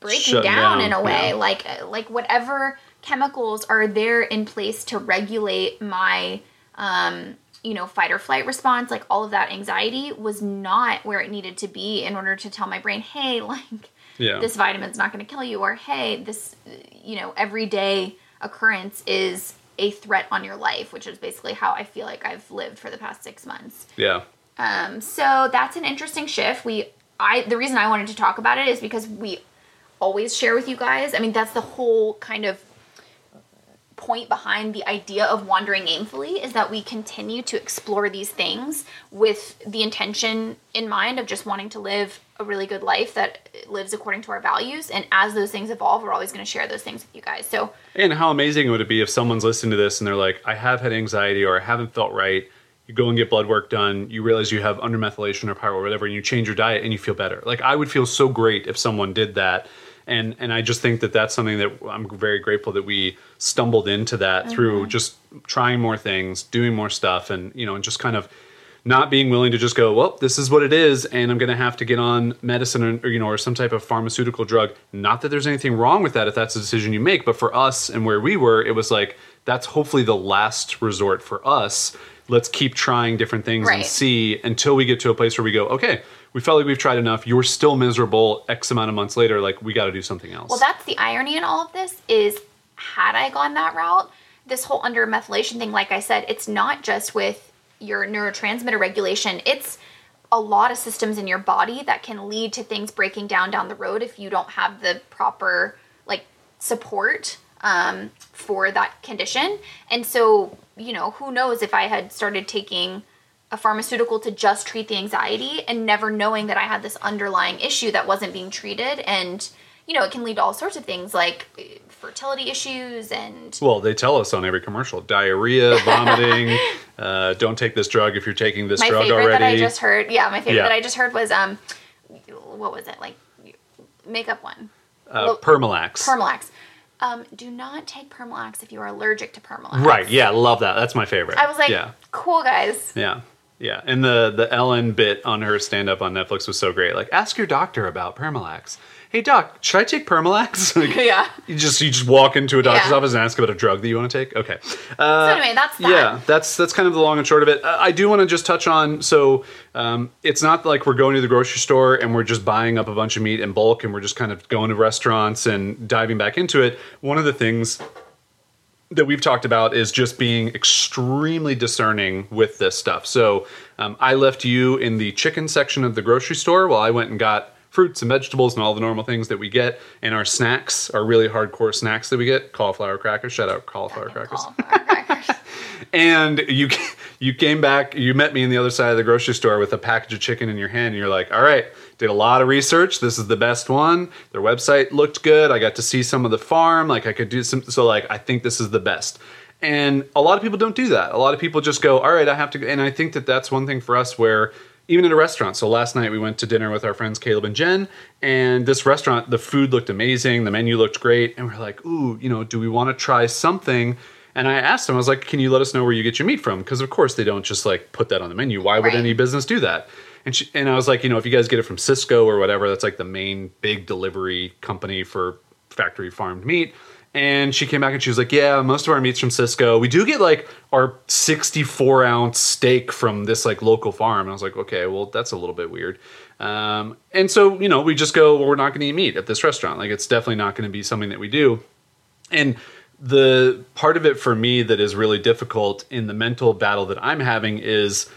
breaking down,
down,
in a way
yeah.
like like whatever chemicals are there in place to regulate my um you know fight or flight response like all of that anxiety was not where it needed to be in order to tell my brain hey *laughs* like
Yeah.
this vitamin's not going to kill you or hey this you know everyday occurrence is a threat on your life, which is basically how I feel like I've lived for the past six months.
Yeah.
Um, so that's an interesting shift. We, I, the reason I wanted to talk about it is because we always share with you guys. I mean, that's the whole kind of point behind the idea of wandering aimfully is that we continue to explore these things with the intention in mind of just wanting to live a really good life that lives according to our values. And as those things evolve, we're always going to share those things with you guys. So,
And how amazing would it be if someone's listening to this and they're like, I have had anxiety or I haven't felt right. You go and get blood work done. You realize you have undermethylation or pyro or whatever, and you change your diet and you feel better. Like I would feel so great if someone did that. And and I just think that that's something that I'm very grateful that we stumbled into that through uh-huh. just trying more things, doing more stuff, and you know, and just kind of not being willing to just go, well, this is what it is, and I'm going to have to get on medicine or, or, you know or some type of pharmaceutical drug. Not that there's anything wrong with that if that's a decision you make, but for us and where we were, it was like that's hopefully the last resort for us. Let's keep trying different things and see until we get to a place where we go, okay, we felt like we've tried enough. You're still miserable. X amount of months later, like we got to do something else.
Well, that's the irony in all of this is had I gone that route, this whole undermethylation thing, like I said, it's not just with your neurotransmitter regulation, it's a lot of systems in your body that can lead to things breaking down down the road if you don't have the proper like support um, for that condition. And so, you know, who knows if I had started taking a pharmaceutical to just treat the anxiety and never knowing that I had this underlying issue that wasn't being treated. And, you know, it can lead to all sorts of things like uh, fertility issues and.
Well, they tell us on every commercial diarrhea, *laughs* vomiting, uh, don't take this drug if you're taking this drug.
My
drug
favorite
already.
that I just heard, yeah, my favorite
Yeah.
that I just heard was, um, what was it? Like, makeup one.
uh, Permalax.
Permalax. Um, do not take Permalax if you are allergic to Permalax.
right, yeah, love that. That's my favorite.
I was like,
yeah,
cool guys.
yeah, yeah. And the, the Ellen bit on her stand up on Netflix was so great. Like, ask your doctor about Permalax. Hey, doc, should I take Permalax? *laughs* Like,
Yeah.
You just you just walk into a doctor's
Yeah.
office and ask about a drug that you want to take. Okay. Uh,
So anyway, that's that.
Yeah, that's that's kind of the long and short of it. Uh, I do want to just touch on so um, it's not like we're going to the grocery store and we're just buying up a bunch of meat in bulk and we're just kind of going to restaurants and diving back into it. One of the things that we've talked about is just being extremely discerning with this stuff. So um, I left you in the chicken section of the grocery store while I went and got fruits and vegetables and all the normal things that we get and our snacks our really hardcore snacks that we get cauliflower crackers shout out cauliflower crackers
Cauliflower crackers. *laughs*
and you *laughs* you came back you met me in the other side of the grocery store with a package of chicken in your hand and you're like all right did a lot of research this is the best one their website looked good i got to see some of the farm like i could do some so like i think this is the best and a lot of people don't do that a lot of people just go all right i have to go and i think that that's one thing for us where even at a restaurant. So last night we went to dinner with our friends Caleb and Jen, and this restaurant, the food looked amazing, the menu looked great, and we're like, ooh, you know, do we want to try something? And I asked them, I was like, can you let us know where you get your meat from? Because of course they don't just like put that on the menu. Why would
Right.
any business do that? And she, and I was like, you know, if you guys get it from Sysco or whatever, that's like the main big delivery company for factory farmed meat. And she came back and she was like, yeah, most of our meat's from Sysco. We do get like our 64 ounce steak from this like local farm. And I was like, okay, well, that's a little bit weird. Um, and so, you know, we just go, well, we're not going to eat meat at this restaurant. Like, it's definitely not going to be something that we do. And the part of it for me that is really difficult in the mental battle that I'm having is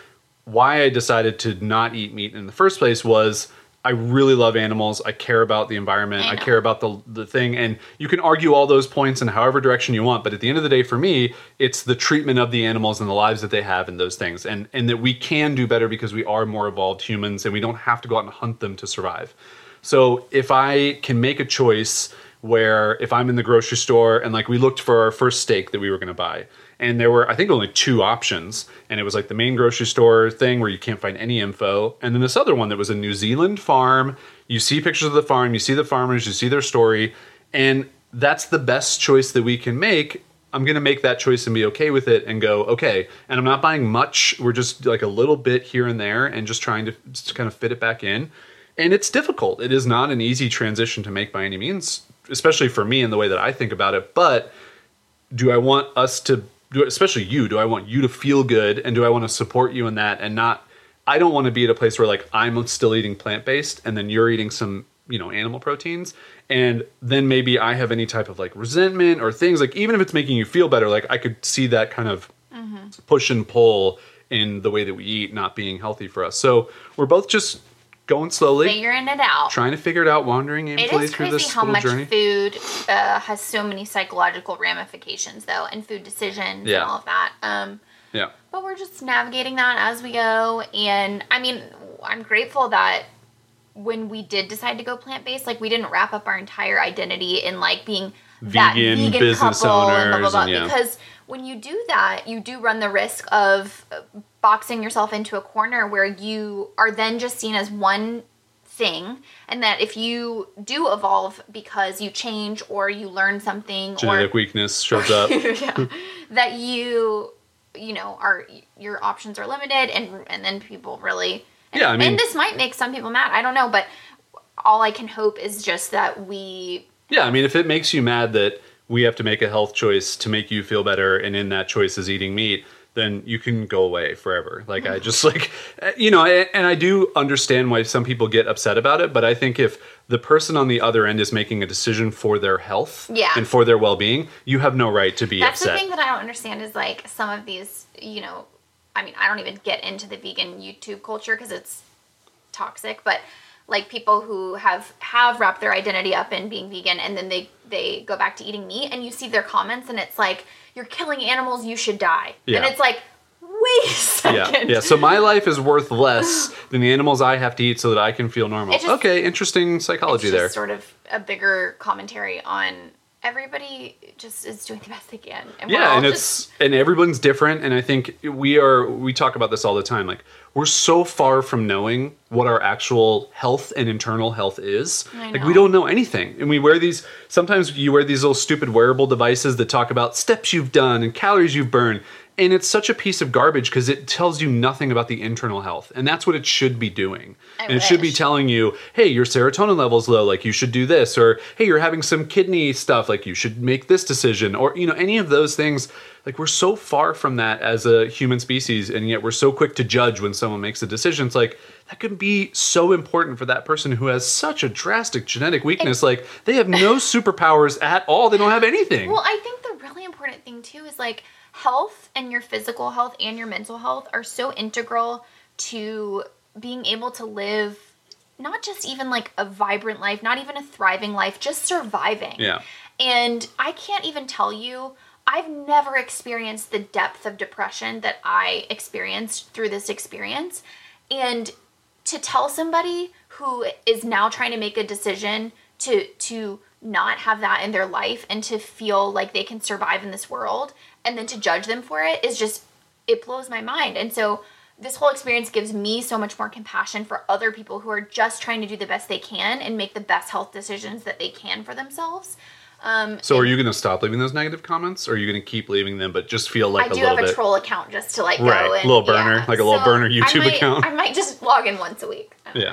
why I decided to not eat meat in the first place was I really love animals. I care about the environment.
I
I, care about the the thing and you can argue all those points in however direction you want, but at the end of the day for me, it's the treatment of the animals and the lives that they have and those things. And and that we can do better because we are more evolved humans and we don't have to go out and hunt them to survive. So if I can make a choice where if I'm in the grocery store and like we looked for our first steak that we were going to buy, and there were I think only two options, and it was like the main grocery store thing where you can't find any info, and then this other one that was a New Zealand farm. You see pictures of the farm, you see the farmers, you see their story, and that's the best choice that we can make. I'm going to make that choice and be okay with it and go, okay. And I'm not buying much. We're just like a little bit here and there and just trying to, just kind of fit it back in and it's difficult. It is not an easy transition to make by any means, especially for me in the way that I think about it. But do I want us to do, especially you? Do I want you to feel good, and do I want to support you in that, and not? I don't want to be at a place where like I'm still eating plant based, and then you're eating some you know animal proteins and then maybe i have any type of like resentment or things like even if it's making you feel better like i could see that kind of mm-hmm. push and pull in the way that we eat not being healthy for us so we're both just going slowly
Figuring it out.
trying to figure it out wandering
It
aimfully
is
through
crazy
this
how much
journey
food uh, has so many psychological ramifications, though, and food decisions
Yeah.
and all of that. Um,
yeah
but we're just navigating that as we go. And I mean, I'm grateful that when we did decide to go plant based, like we didn't wrap up our entire identity in like being that
Vegan
vegan
business
couple and blah blah blah.
and yeah.
Because when you do that, you do run the risk of boxing yourself into a corner where you are then just seen as one thing and that if you do evolve because you change or you learn something
genetic
or
weakness shows up. *laughs*
Yeah, that you you know are your options are limited and and then people really and,
Yeah, I mean-
and this might make some people mad i don't know but all i can hope is just that we
Yeah, I mean, if it makes you mad that we have to make a health choice to make you feel better, and in that choice is eating meat, then you can go away forever. Like, I mm-hmm. just *laughs* like, you know, and and I do understand why some people get upset about it, but I think if the person on the other end is making a decision for their health
Yeah.
and for their well being, you have no right to be
that's
upset.
the thing that i don't understand is like some of these you know i mean i don't even get into the vegan youtube culture because it's toxic but like people who have have wrapped their identity up in being vegan and then they they go back to eating meat and you see their comments and it's like you're killing animals you should die
Yeah.
and it's like wait a second
Yeah, yeah. So my life is worth less than the animals I have to eat so that I can feel normal.
Just-
okay, interesting psychology there.
sort of a bigger commentary on everybody just is doing the best they can and
yeah and
just-
it's and everyone's different and i think we are we talk about this all the time like we're so far from knowing what our actual health and internal health is. Like we don't know anything and we wear these sometimes you wear these little stupid wearable devices that talk about steps you've done and calories you've burned and it's such a piece of garbage because it tells you nothing about the internal health and that's what it should be doing.
I
and it should be telling you hey your serotonin level's low like you should do this or hey you're having some kidney stuff like you should make this decision or you know any of those things. Like we're so far from that as a human species and yet we're so quick to judge when someone makes a decision. It's like that could be so important for that person who has such a drastic genetic weakness. Like they have no superpowers at all. They don't have anything.
Well, I think the really important thing too is like health and your physical health and your mental health are so integral to being able to live not just even like a vibrant life, not even a thriving life, just surviving.
Yeah.
And I can't even tell you, I've never experienced the depth of depression that I experienced through this experience. And to tell somebody who is now trying to make a decision to to not have that in their life and to feel like they can survive in this world and then to judge them for it is just it blows my mind. And so this whole experience gives me so much more compassion for other people who are just trying to do the best they can and make the best health decisions that they can for themselves. Um,
so are you going to stop leaving those negative comments or are you going to keep leaving them but just feel like
I
a
do
little
have a
bit
troll account just to like
Right,
go and
little burner, like a little burner YouTube
I might,
account.
I might just log in once a week. I don't know.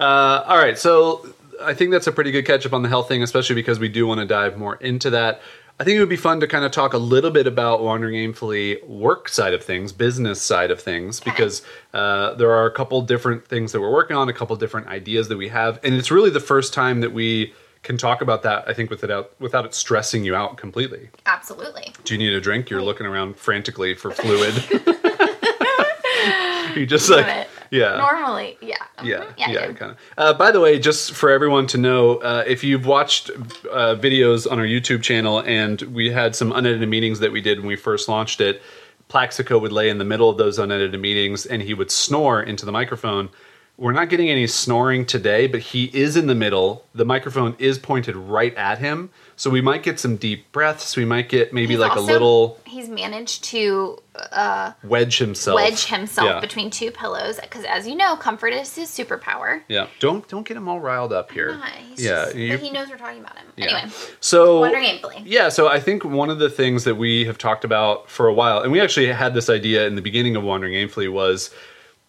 Yeah. Uh, all right. So I think that's a pretty good catch up on the health thing, especially because we do want to dive more into that. I think it would be fun to kind of talk a little bit about Wandering Aimfully work side of things, business side of things, because uh, there are a couple different things that we're working on, a couple different ideas that we have, and it's really the first time that we can talk about that. I think without without it stressing you out completely.
Absolutely.
Do you need a drink? You're looking around frantically for fluid. *laughs* *laughs* you just like
it.
Yeah.
Normally, yeah. Mhm.
Yeah,
I
yeah, kind of. Uh, by the way, just for everyone to know, uh, if you've watched uh, videos on our YouTube channel, and we had some unedited meetings that we did when we first launched it, Plaxico would lay in the middle of those unedited meetings, and he would snore into the microphone. We're not getting any snoring today, but he is in the middle. The microphone is pointed right at him, so we might get some deep breaths. We might get maybe
He's
like a little
He's managed to uh,
wedge himself.
wedge himself
Yeah.
between two pillows because, as you know, comfort is his superpower.
Yeah, don't don't get him all riled up here. Yeah,
just-
you-
but he knows we're talking about him.
Yeah.
Anyway,
So
Wandering Aimfully.
Yeah, so I think one of the things that we have talked about for a while, and we actually had this idea in the beginning of Wandering Aimfully, was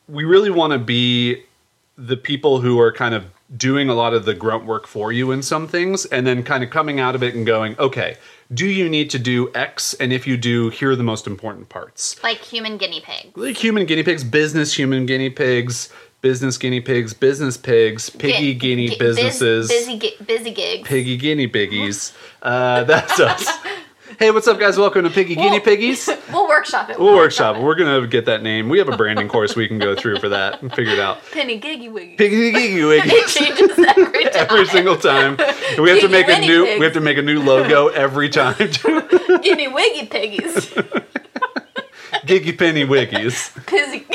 we really want to be the people who are kind of doing a lot of the grunt work for you in some things, and then kind of coming out of it and going, okay, do you need to do X? And if you do, here are the most important parts
like human guinea pigs.
like human guinea pigs, business human guinea pigs, business guinea pigs, business pigs, piggy guinea businesses,
busy, gi- busy gigs.
piggy guinea piggies. *laughs* Uh, that's us. Hey, what's up, guys? Welcome to Piggy Guinea Piggies. *laughs*
We'll workshop it.
We'll workshop. it. We're gonna get that name. We have a branding course we can go through for that and figure it out.
Penny Giggy Wiggy.
Piggy Guinea *laughs*
It changes every *laughs* time.
Every single time, And we have to
Piggy
make a
Winnie
new.
Pigs.
We have to make a new logo every time.
Guinea Wiggy Piggies.
Giggy Penny Wiggies.
Pizzy.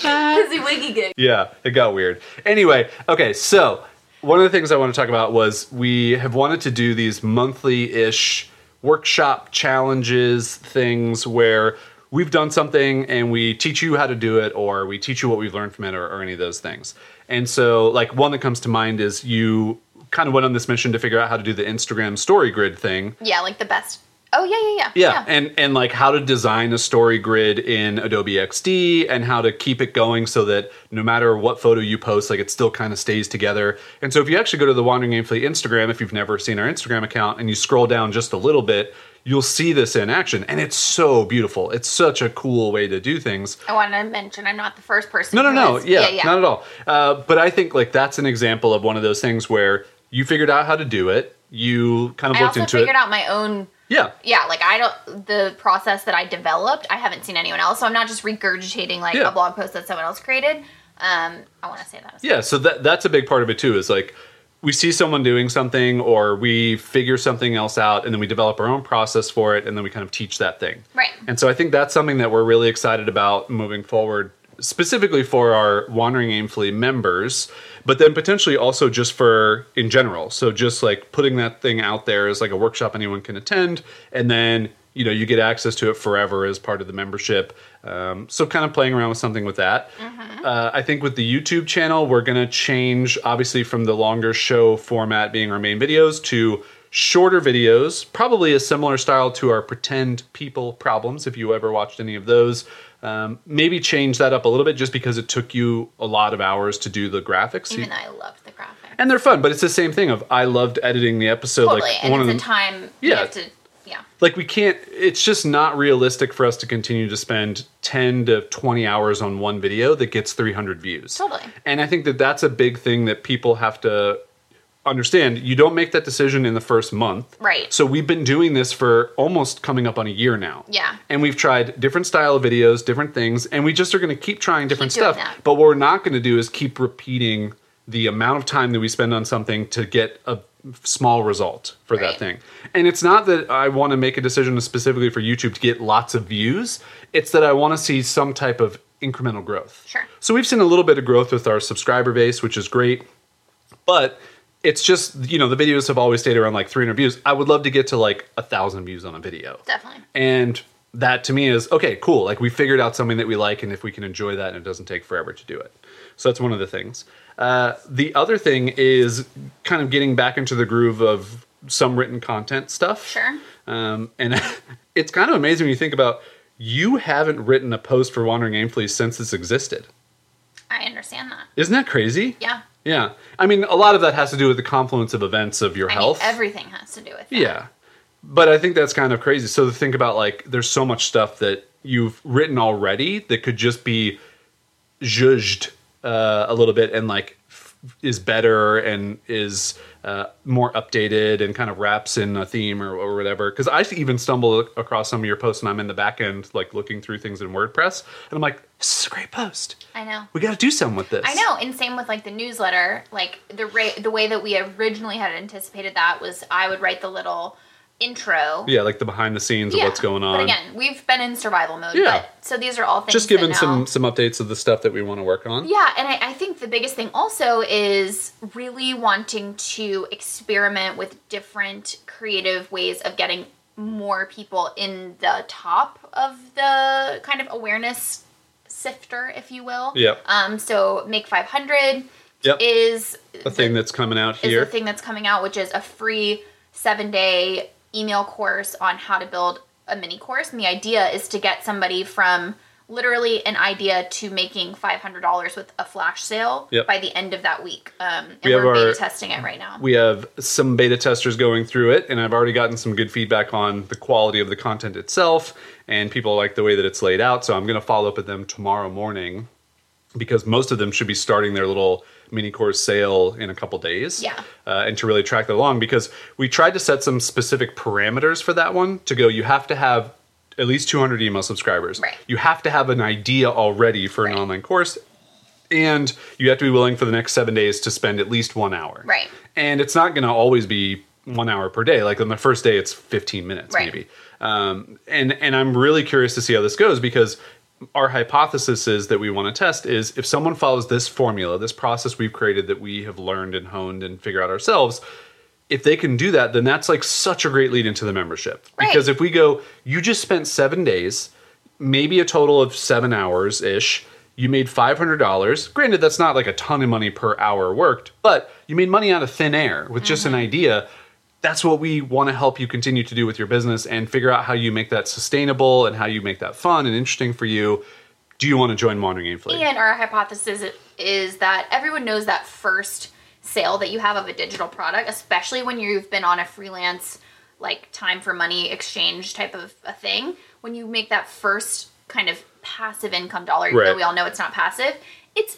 Pizzy Wiggy Gig.
Yeah, it got weird. Anyway, okay, so one of the things I want to talk about was we have wanted to do these monthly ish workshop challenges things where we've done something and we teach you how to do it or we teach you what we've learned from it or, or any of those things. And so, like, one that comes to mind is you kind of went on this mission to figure out how to do the Instagram story grid thing.
Yeah, like the best. Oh, yeah, yeah, yeah.
Yeah, and and like how to design a story grid in Adobe XD and how to keep it going so that no matter what photo you post, like it still kind of stays together. And so if you actually go to the Wandering Aimfully Instagram, if you've never seen our Instagram account, and you scroll down just a little bit, you'll see this in action, and it's so beautiful. It's such a cool way to do things.
I want to mention I'm not the first person.
To No,
no,
no.
is-
Yeah, not at all. Uh, but I think like that's an example of one of those things where you figured out how to do it. You kind of
I
looked
also
into
figured
it.
out my own.
Yeah,
Yeah, like I don't. The process that I developed, I haven't seen anyone else, so I'm not just regurgitating like
Yeah.
a blog post that someone else created. Um, I want to say that. As
Yeah, so that that's a big part of it too. Is like we see someone doing something, or we figure something else out, and then we develop our own process for it, and then we kind of teach that thing.
Right.
And so I think that's something that we're really excited about moving forward, specifically for our Wandering Aimfully members, but then potentially also just for in general. So just like putting that thing out there as like a workshop anyone can attend, and then you know you get access to it forever as part of the membership. Um, so kind of playing around with something with that. Uh, I think with the YouTube channel, we're gonna change obviously from the longer show format being our main videos to shorter videos, probably a similar style to our pretend people problems. If you ever watched any of those, um, maybe change that up a little bit just because it took you a lot of hours to do the graphics.
even I loved the graphics.
and they're fun, but it's the same thing of I loved editing the episode.
Totally,
like
and
one
it's
of
a
the,
time.
Yeah.
You have to. Yeah.
like we can't it's just not realistic for us to continue to spend 10 to 20 hours on one video that gets 300 views
Totally.
and i think that that's a big thing that people have to understand you don't make that decision in the first month
Right.
so we've been doing this for almost coming up on a year now
Yeah.
and we've tried different style of videos different things and we just are going to keep trying different
Keep
stuff
that.
but what we're not going to do is keep repeating the amount of time that we spend on something to get a small result for that thing. And it's not that I want to make a decision specifically for YouTube to get lots of views. It's that I want to see some type of incremental growth.
Sure.
So we've seen a little bit of growth with our subscriber base, which is great. But it's just, you know, the videos have always stayed around like 300 views. I would love to get to like a thousand views on a video.
Definitely.
And that to me is okay, cool. Like we figured out something that we like, and if we can enjoy that, and it doesn't take forever to do it. So that's one of the things. Uh, the other thing is kind of getting back into the groove of some written content stuff.
Sure.
Um, and *laughs* it's kind of amazing when you think about you haven't written a post for Wandering Aimfully since this existed.
I understand that.
Isn't that crazy?
Yeah.
Yeah. I mean, a lot of that has to do with the confluence of events of your
I
health.
mean, everything has to do with that.
Yeah. But I think that's kind of crazy. So to think about like there's so much stuff that you've written already that could just be judged uh, a little bit and like is better and is uh, more updated and kind of wraps in a theme or, or whatever. Because I even stumble across some of your posts and I'm in the back end like looking through things in WordPress and I'm like, this is a great post.
I know.
We got to do something with this.
I know, and same with like the newsletter. Like the ra- the way that we originally had anticipated that was I would write the little intro.
Yeah, like the behind the scenes of what's going on.
But again, we've been in survival mode.
Yeah.
But, so these are all things.
just giving
now-
some some updates of the stuff that we want to work on.
Yeah, and I, I think the biggest thing also is really wanting to experiment with different creative ways of getting more people in the top of the kind of awareness sifter, if you will.
Yep.
Um. So make five hundred
Yep.
is
a thing that's coming out
is
here.
the thing that's coming out, which is a free seven day email course on how to build a mini course. And the idea is to get somebody from literally an idea to making $500 with a flash sale
Yep.
by the end of that week. Um, and
We
we're beta
our-
testing it right now.
We have some beta testers going through it, and I've already gotten some good feedback on the quality of the content itself, and people like the way that it's laid out. So I'm going to follow up with them tomorrow morning because most of them should be starting their little mini course sale in a couple days.
Yeah.
Uh, and to really track that along because we tried to set some specific parameters for that one to go, you have to have at least 200 email subscribers.
Right.
You have to have an idea already for an
Right.
online course. And you have to be willing for the next seven days to spend at least one hour.
Right.
And it's not going to always be one hour per day. Like on the first day, it's 15 minutes
Right.
maybe. Um, and and I'm really curious to see how this goes because our hypothesis is that we want to test is if someone follows this formula, this process we've created that we have learned and honed and figure out ourselves, if they can do that, then that's like such a great lead into the membership.
Right.
Because if we go, you just spent seven days, maybe a total of seven hours ish. You made $500. Granted, that's not like a ton of money per hour worked, but you made money out of thin air with just an mm-hmm. idea. That's what we want to help you continue to do with your business and figure out how you make that sustainable and how you make that fun and interesting for you. Do you want to join Wandering Aimfully?
And our hypothesis is that everyone knows that first sale that you have of a digital product, especially when you've been on a freelance, like time for money exchange type of a thing. When you make that first kind of passive income dollar, even
Right.
though we all know it's not passive, it's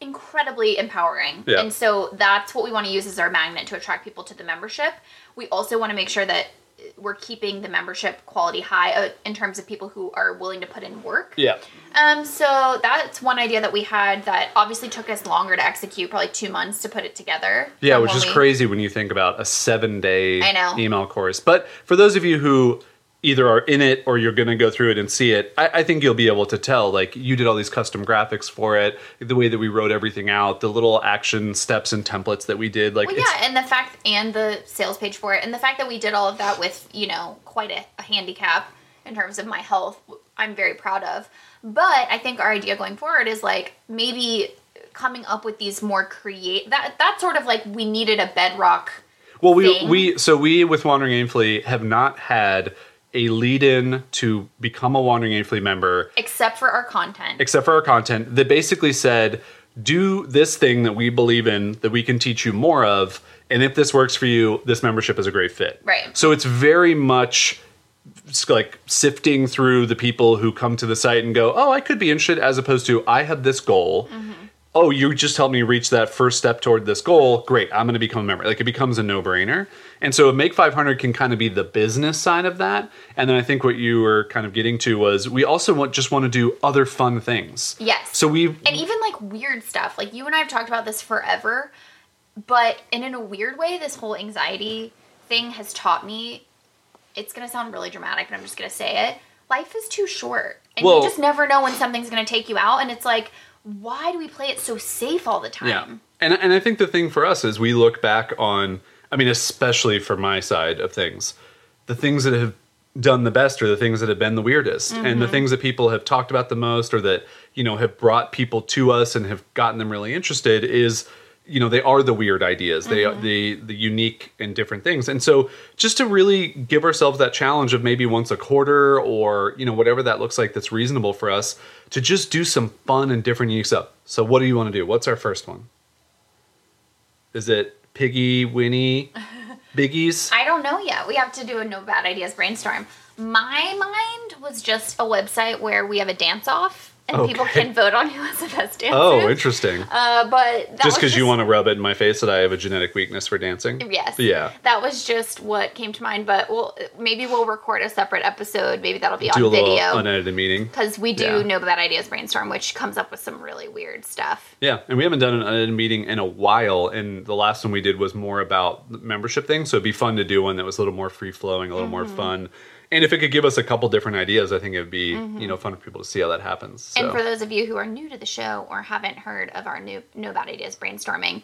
incredibly empowering.
Yeah.
And so that's what we want to use as our magnet to attract people to the membership. We also want to make sure that we're keeping the membership quality high uh, in terms of people who are willing to put in work.
Yeah.
Um, so that's one idea that we had that obviously took us longer to execute, probably two months to put it together.
Yeah, which is
we-
crazy when you think about a seven day email course. But for those of you who either are in it or you're going to go through it and see it, I, I think you'll be able to tell. Like, you did all these custom graphics for it, the way that we wrote everything out, the little action steps and templates that we did. Like,
Well, yeah, and the fact and the sales page for it, and the fact that we did all of that with you know quite a, a handicap in terms of my health, I'm very proud of. But I think our idea going forward is like maybe coming up with these more create that that's sort of like we needed a bedrock.
Well, we
thing.
we so we with Wandering Aimfully have not had a lead in to become a Wandering Aimfully member.
Except for our content.
except for our content that basically said do this thing that we believe in that we can teach you more of and if this works for you this membership is a great fit.
Right.
so it's very much like sifting through the people who come to the site and go oh i could be interested as opposed to i have this goal. Mm-hmm. Oh you just helped me reach that first step toward this goal. Great. I'm going to become a member. Like it becomes a no-brainer and so make 500 can kind of be the business side of that. And then i think what you were kind of getting to was we also want just want to do other fun things.
Yes.
so we
and even like weird stuff. Like you and i have talked about this forever but and in a weird way this whole anxiety thing has taught me it's going to sound really dramatic but i'm just going to say it life is too short. And
Well-
you just never know when something's going to take you out. And it's like why do we play it so safe all the time?
Yeah. And and I think the thing for us is we look back on I mean especially for my side of things, the things that have done the best are the things that have been the weirdest. And the mm-hmm. things that people have talked about the most or that, you know, have brought people to us and have gotten them really interested is you know they are the weird ideas. They are mm-hmm. the the unique and different things. And so just to really give ourselves that challenge of maybe once a quarter or you know whatever that looks like that's reasonable for us to just do some fun and different unique stuff. So what do you want to do? What's our first one? Is it Piggy, Winnie, *laughs* Biggies?
I don't know yet. We have to do a no bad ideas brainstorm. My mind was just a website where we have a dance off and people can vote on who has the best dance.
Oh, interesting.
Uh, but that
just because you want to rub it in my face that I have a genetic weakness for dancing?
Yes.
Yeah.
That was just what came to mind. But we'll maybe we'll record a separate episode. Maybe that'll be
Do
on video
unedited meeting.
because we do
Yeah.
know bad ideas brainstorm, which comes up with some really weird stuff.
Yeah, and we haven't done an unedited meeting in a while, and the last one we did was more about membership things. So it'd be fun to do one that was a little more free flowing, a little more
Mm-hmm.
fun. And if it could give us a couple different ideas, I think it would be you know fun for people to see how that happens. So.
Mm-hmm. And for those of you who are new to the show or haven't heard of our new No Bad Ideas brainstorming,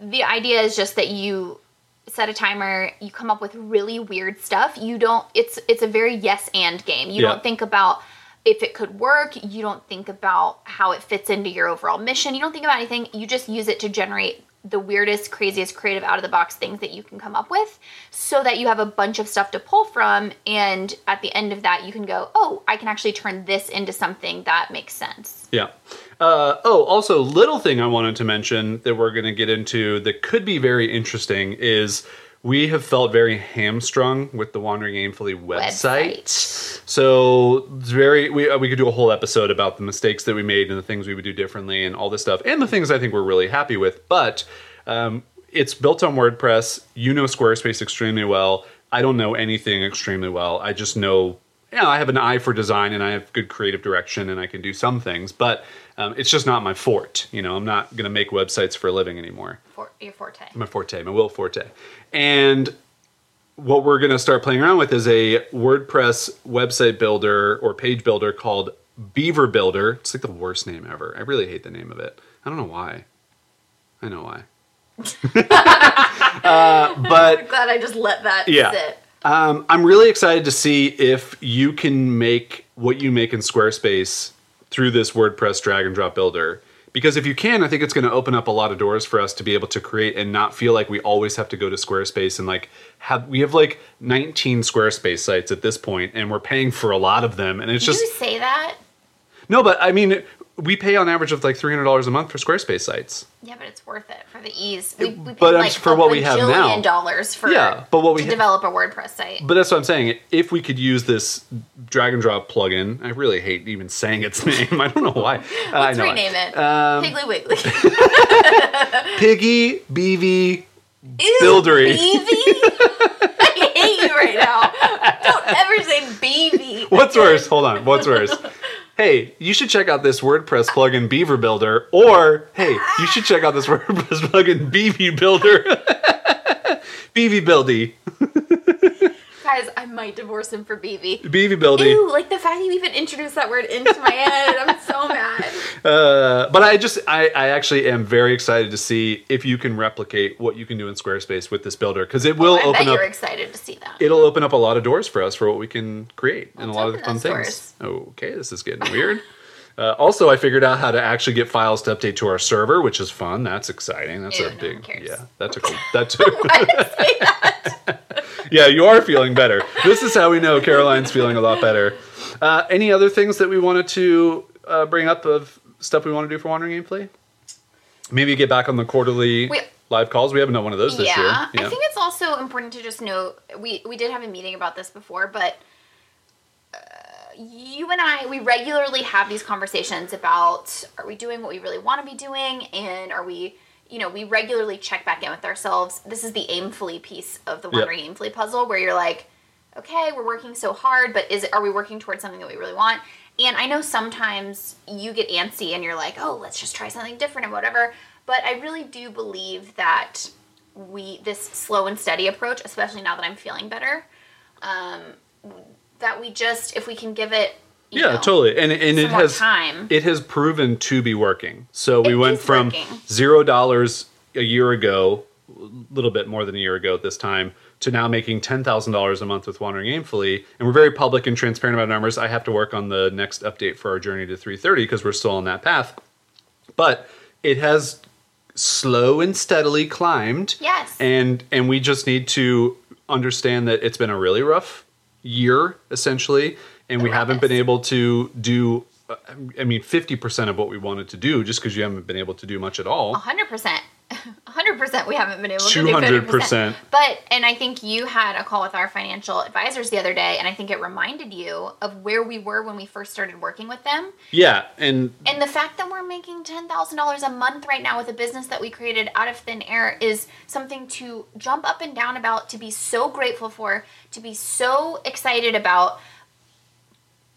the idea is just that you set a timer, you come up with really weird stuff. You don't it's it's a very yes and game. You
Yeah.
don't think about if it could work, you don't think about how it fits into your overall mission. You don't think about anything. You just use it to generate the weirdest, craziest, creative, out of the box things that you can come up with so that you have a bunch of stuff to pull from. And at the end of that, you can go, oh, I can actually turn this into something that makes sense.
Yeah. Uh, oh, also, little thing I wanted to mention that we're going to get into that could be very interesting is we have felt very hamstrung with the Wandering Aimfully website.
Website.
So it's very we uh, we could do a whole episode about the mistakes that we made and the things we would do differently and all this stuff and the things I think we're really happy with. But um, it's built on WordPress. You know Squarespace extremely well. I don't know anything extremely well. I just know yeah, I have an eye for design and I have good creative direction and I can do some things, but um, it's just not my fort. You know, I'm not going to make websites for a living anymore.
For, your forte.
My forte, my will forte. And what we're going to start playing around with is a WordPress website builder or page builder called Beaver Builder. It's like the worst name ever. I really hate the name of it. I don't know why. I know why. *laughs* uh, but
I'm glad I just let that
yeah.
sit.
Um, I'm really excited to see if you can make what you make in Squarespace through this WordPress drag and drop builder. Because if you can, I think it's going to open up a lot of doors for us to be able to create and not feel like we always have to go to Squarespace and like have we have like 19 Squarespace sites at this point and we're paying for a lot of them and it's
Did
just
you say that?
No, but I mean we pay on average of like $300 a month for Squarespace sites.
Yeah, but it's worth it for the ease. We, we
but
like
for
a
what we have now.
dollars for
Yeah, but what we
to
ha-
develop a WordPress site.
But that's what I'm saying. If we could use this drag and drop plugin, I really hate even saying its *laughs* name. I don't know why. Uh, I
Let's
know
rename it.
Um,
Piggly Wiggly. *laughs*
Piggy, BV,
Ew,
Buildery.
Beavy? I hate you right now. Don't ever say Beavy. *laughs*
What's worse? Hold on. What's worse? Hey, you should check out this WordPress plugin Beaver Builder, or hey, you should check out this *laughs* WordPress plugin BV Builder. *laughs* BV Buildy. *laughs*
Guys, I might divorce him for Beavy.
BV Buildy.
Ew, like the fact you even introduced that word into my head. I'm so *laughs* mad.
Uh, but I just, I, I actually am very excited to see if you can replicate what you can do in Squarespace with this builder because it will
I
open
bet
up.
you're excited to see that.
It'll open up a lot of doors for us for what we can create and a lot of fun things. Okay, this is getting weird. *laughs* Uh, also, I figured out how to actually get files to update to our server, which is fun. That's exciting. That's
Ew,
a
no
big, yeah. That took a, that took. Yeah, you are feeling better. This is how we know Caroline's feeling a lot better. Uh, any other things that we wanted to uh, bring up of stuff we want to do for Wandering Aimfully? Maybe get back on the quarterly
We-
live calls. We haven't done one of those this
yeah,
year.
Yeah, I think it's also important to just note we we did have a meeting about this before, but uh, you and I we regularly have these conversations about are we doing what we really want to be doing, and are we you know we regularly check back in with ourselves. This is the aimfully piece of the
Yep.
wandering aimfully puzzle where you're like, okay, we're working so hard, but is it are we working towards something that we really want? And I know sometimes you get antsy and you're like, oh, let's just try something different and whatever. But I really do believe that we this slow and steady approach, especially now that I'm feeling better, um, that we just if we can give it,
yeah,
know,
totally. And and it has
time.
it has proven to be working. So we
It
went from
working.
zero dollars a year ago, a little bit more than a year ago at this time, to now making ten thousand dollars a month with Wandering Aimfully. And we're very public and transparent about numbers. I have to work on the next update for our journey to three thirty because we're still on that path. But it has slow and steadily climbed.
Yes.
And and we just need to understand that it's been a really rough year essentially and we haven't been able to do I mean 50% of what we wanted to do just because you haven't been able to do much at all.
hundred percent. *laughs* hundred percent we haven't been able to do
200%.
50%. But and I think you had a call with our financial advisors the other day and I think it reminded you of where we were when we first started working with them.
Yeah, and
And the fact that we're making $10,000 a month right now with a business that we created out of thin air is something to jump up and down about, to be so grateful for, to be so excited about,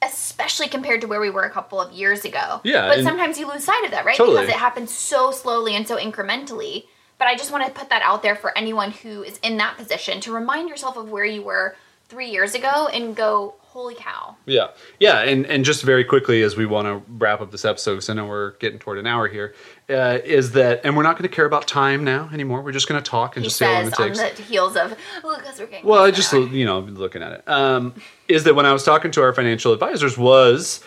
especially compared to where we were a couple of years ago.
Yeah,
But sometimes you lose sight of that, right?
Totally.
Because it happens so slowly and so incrementally. But I just want to put that out there for anyone who is in that position to remind yourself of where you were three years ago and go, holy cow.
Yeah, yeah, and and just very quickly as we want to wrap up this episode, because I know we're getting toward an hour here, uh, is that, and we're not going to care about time now anymore. We're just going to talk and
He
just see how long it
on the heels of, look, because we're getting
Well, I just you know looking at it um, is that when I was talking to our financial advisors was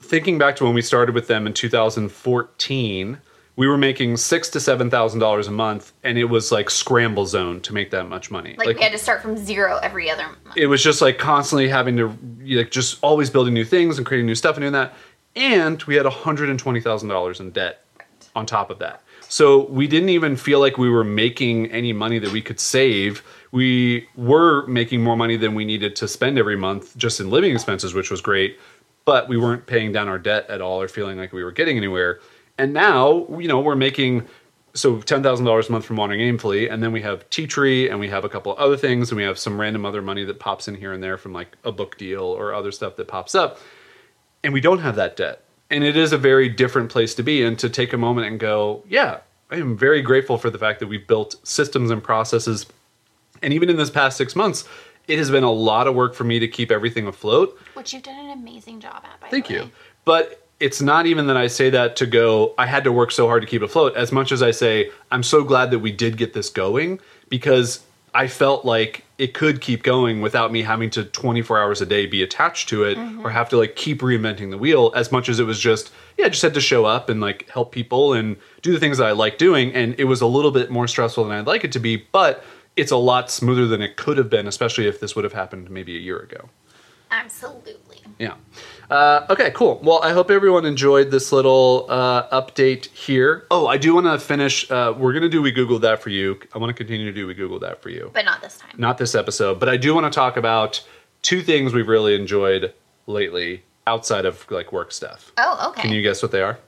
thinking back to when we started with them in 2014. We were making six to seven thousand dollars a month, and it was like scramble zone to make that much money.
Like, we had to start from zero every other month.
it was just like constantly having to like just always building new things and creating new stuff and doing that. And we had hundred and twenty thousand dollars in debt on top of that. So we didn't even feel like we were making any money that we could save. We were making more money than we needed to spend every month just in living expenses, which was great. But we weren't paying down our debt at all or feeling like we were getting anywhere. And now, you know, we're making so ten thousand dollars a month from wandering aimfully, and then we have Teachery, and we have a couple of other things, and we have some random other money that pops in here and there from like a book deal or other stuff that pops up, and we don't have that debt, and it is a very different place to be, and to take a moment and go, yeah, I am very grateful for the fact that we've built systems and processes, and even in this past six months, it has been a lot of work for me to keep everything afloat.
Which you've done an amazing job at, by
Thank
the way.
you. But it's not even that I say that to go, I had to work so hard to keep afloat, as much as I say, I'm so glad that we did get this going because I felt like it could keep going without me having to 24 hours a day be attached to it mm-hmm. or have to like keep reinventing the wheel as much as it was just, yeah, I just had to show up and like help people and do the things that I like doing. And it was a little bit more stressful than I'd like it to be, but it's a lot smoother than it could have been, especially if this would have happened maybe a year ago.
Absolutely.
Yeah. Uh, okay, cool. Well, I hope everyone enjoyed this little uh, update here. Oh, I do want to finish. Uh, we're going to do We Googled That for you. I want to continue to do We Googled That for you.
But not this time.
Not this episode, but I do want to talk about two things we've really enjoyed lately outside of like work stuff.
Oh, okay.
Can you guess what they are?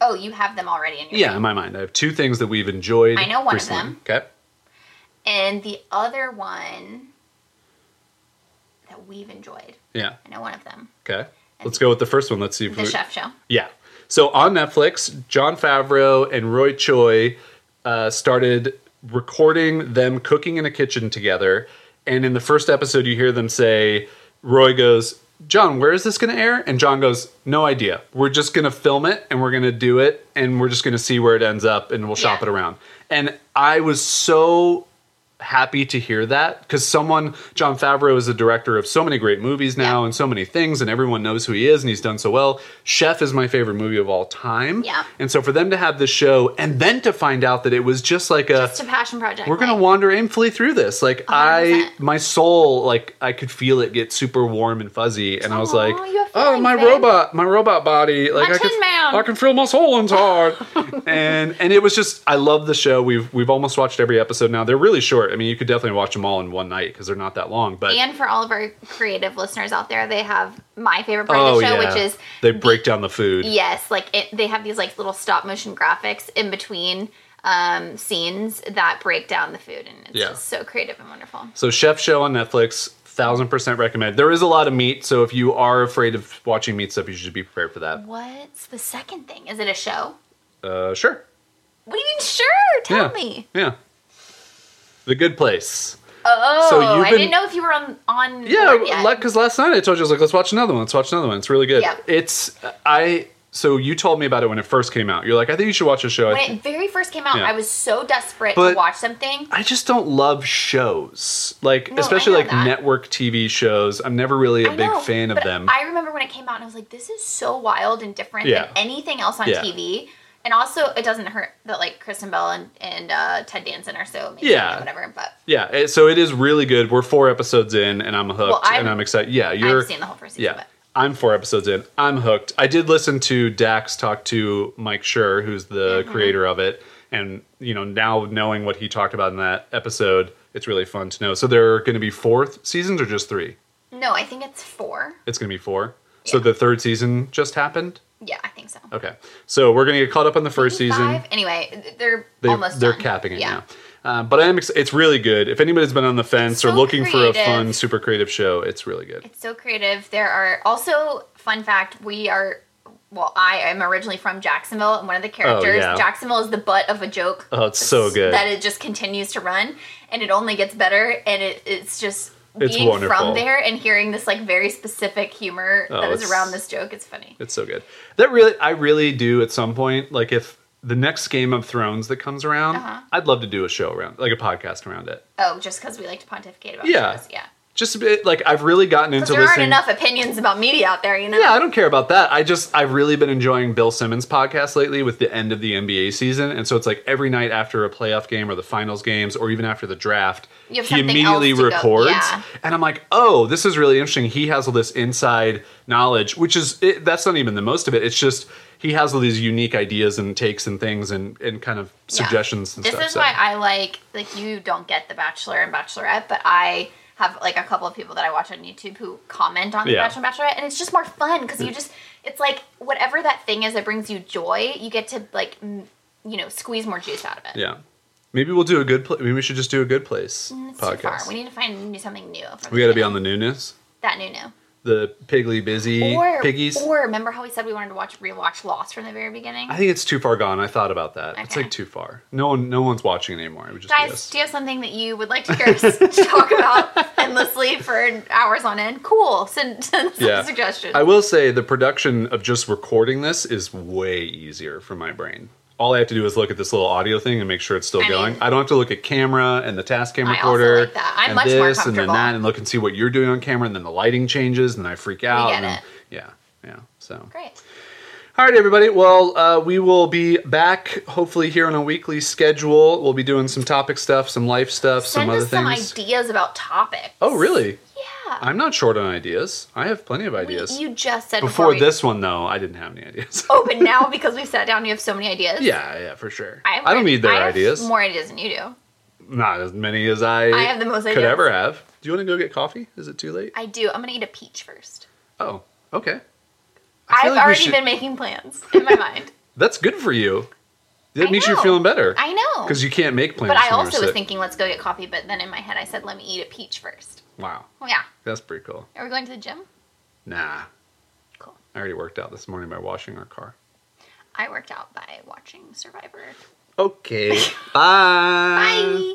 oh, you have them already in your
Yeah, in my mind. I have two things that we've enjoyed.
I know one of them.
Okay.
And the other one that we've enjoyed.
Yeah.
I know one of them.
Okay. Let's go with the first one. Let's see if
The
we-
Chef Show.
Yeah. So on Netflix, Jon Favreau and Roy Choi uh, started recording them cooking in a kitchen together. And in the first episode, you hear them say, Roy goes, Jon, where is this going to air? And Jon goes, No idea. We're just going to film it and we're going to do it and we're just going to see where it ends up and we'll shop
Yeah.
it around. And I was so happy to hear that because someone Jon Favreau is a director of so many great movies now
Yeah.
and so many things and everyone knows who he is and he's done so well. Chef is my favorite movie of all time.
Yeah.
And so for them to have this show and then to find out that it was just like a
It's a passion project.
we're gonna wander aimfully through this. Like I,
100%.
my soul, like I could feel it get super warm and fuzzy, and I was like, "Oh, my
babe."
robot, my robot body, like
My
I can,
Man."
I can feel my soul inside." *laughs* and and it was just, I love the show. We've we've almost watched every episode now. They're really short. I mean, you could definitely watch them all in one night because they're not that long. But
And for all of our creative listeners out there, they have my favorite part of
oh
the show,
yeah,
which is
they break down the food.
yes, like it, they have these like little stop motion graphics in between um, scenes that break down the food, and it's
Yeah.
just so creative and wonderful.
So Chef Show on Netflix, thousand percent recommend. There is a lot of meat, so if you are afraid of watching meat stuff, you should be prepared for that.
What's the second thing? Is it a show?
Uh, sure.
What do you mean? Sure, tell
yeah.
me.
Yeah. The Good Place.
Oh,
So you've
I didn't know if you were on on.
Yeah,
board yet.
like because last night I told you I was like, let's watch another one. Let's watch another one. It's really good.
Yeah.
It's I. So you told me about it when it first came out. You're like, I think you should watch a show.
When
thi-
it very first came out,
Yeah.
I was so desperate
But-
to watch something.
I just don't love shows, like
No,
especially like
that.
network TV shows. I'm never really a
I
big
know,
fan of them.
I remember when it came out, and I was like, "This is so wild and different
Yeah.
than anything else on
Yeah.
TV." And also, it doesn't hurt that like Kristen Bell and, and uh, Ted Danson are so amazing.
Yeah.
whatever. But
yeah, it, so it is really good. We're four episodes in, and I'm hooked,
Well, I'm-
and I'm excited. Yeah, you're.
I've seen the whole first season.
Yeah.
But
I'm four episodes in. I'm hooked. I did listen to Dax talk to Mike Schur, who's the
Mm-hmm.
creator of it, and you know now knowing what he talked about in that episode, it's really fun to know. So there are going to be four seasons or just three?
no, I think it's four.
It's going to be four. So the third season just happened.
Yeah, I think so.
Okay, so we're going to get caught up on the first season.
Five? Anyway, they're
They,
almost
they're
done.
capping it
yeah.
now. Uh, but I am. Ex- it's really good. If anybody's been on the fence or
so
looking for a fun, super creative show, it's really good.
It's so creative. There are also fun fact. We are. Well, I am originally from Jacksonville, and one of the characters,
Oh, yeah.
Jacksonville, is the butt of a joke.
Oh, it's so good.
that it just continues to run, and it only gets better, and it, it's just
It's
being
wonderful.
from there and hearing this like very specific humor
Oh,
that is around this joke. It's funny.
It's so good. That really, I really do at some point. Like if the next Game of Thrones that comes around,
Uh-huh.
I'd love to do a show around, like a podcast around it.
Oh, just because we like to pontificate about
Yeah.
shows, yeah.
Just a bit, like I've really gotten into
there aren't enough opinions about media out there, you know.
Yeah, I don't care about that. I just I've really been enjoying Bill Simmons' podcast lately with the end of the NBA season, and so it's like every night after a playoff game or the finals games, or even after the draft, he immediately records,
yeah.
and I'm like, oh, this is really interesting. He has all this inside knowledge, which is it, that's not even the most of it. It's just he has all these unique ideas and takes and things and, and kind of
Yeah.
suggestions and
this
stuff.
This is
so-
why I like like you don't get the Bachelor and Bachelorette, but I have like a couple of people that I watch on YouTube who comment on the
Yeah.
Bachelor and Bachelorette, and it's just more fun because you just it's like whatever that thing is that brings you joy, you get to like m- you know squeeze more juice out of it.
yeah. Maybe we'll do a good. Pla- maybe we should just do a good place
Mm, It's too far.
podcast.
We need to find new something new.
We got to be on the newness,
that new new.
The Piggly Busy
Or
piggies.
or remember how we said we wanted to watch rewatch Lost from the very beginning?
I think it's too far gone. I thought about that. It's like too far. No one, no one's watching it anymore. It would just
Guys, do you have something that you would like to hear us *laughs* talk about endlessly for hours on end? Cool. Send, send some
Yeah.
suggestions.
I will say the production of just recording this is way easier for my brain. All I have to do is look at this little audio thing and make sure it's still
I
going.
mean-
I don't have to look at camera and the
Tascam
recorder
like that. I'm
and
much more
this and then that and look and see what you're doing on camera and then the lighting changes and I freak out. and then-. Yeah, yeah. So
Great.
all right, everybody. Well, uh, we will be back hopefully here on a weekly schedule. We'll be doing some topic stuff, some life stuff,
Send
some other
us some
things.
ideas about topics.
Oh, really? I'm not short on ideas. I have plenty of ideas.
you just said
Before
we-
this one, though, I didn't have any ideas.
Oh, but *laughs* now because we've sat down, you have so many ideas.
yeah, yeah, for sure.
have
I don't need their
I have
ideas.
More ideas than you do.
Not as many as I,
I have the most
could
ideas.
ever have. Do you want to go get coffee? Is it too late?
I do. I'm gonna eat a peach first.
Oh, okay. I feel
I've
like we
already
should-
been making plans in my mind. *laughs*
That's good for you. That
I
means you're
know.
feeling better.
I know.
Because you can't make plans.
But I
when you're
also was
sick.
thinking, let's go get coffee. But then in my head, I said, let me eat a peach first.
Wow,
Oh yeah.
that's pretty cool.
Are we going to the gym?
Nah,
Cool.
I already worked out this morning by washing our car.
I worked out by watching Survivor.
Okay. *laughs* Bye.
Bye.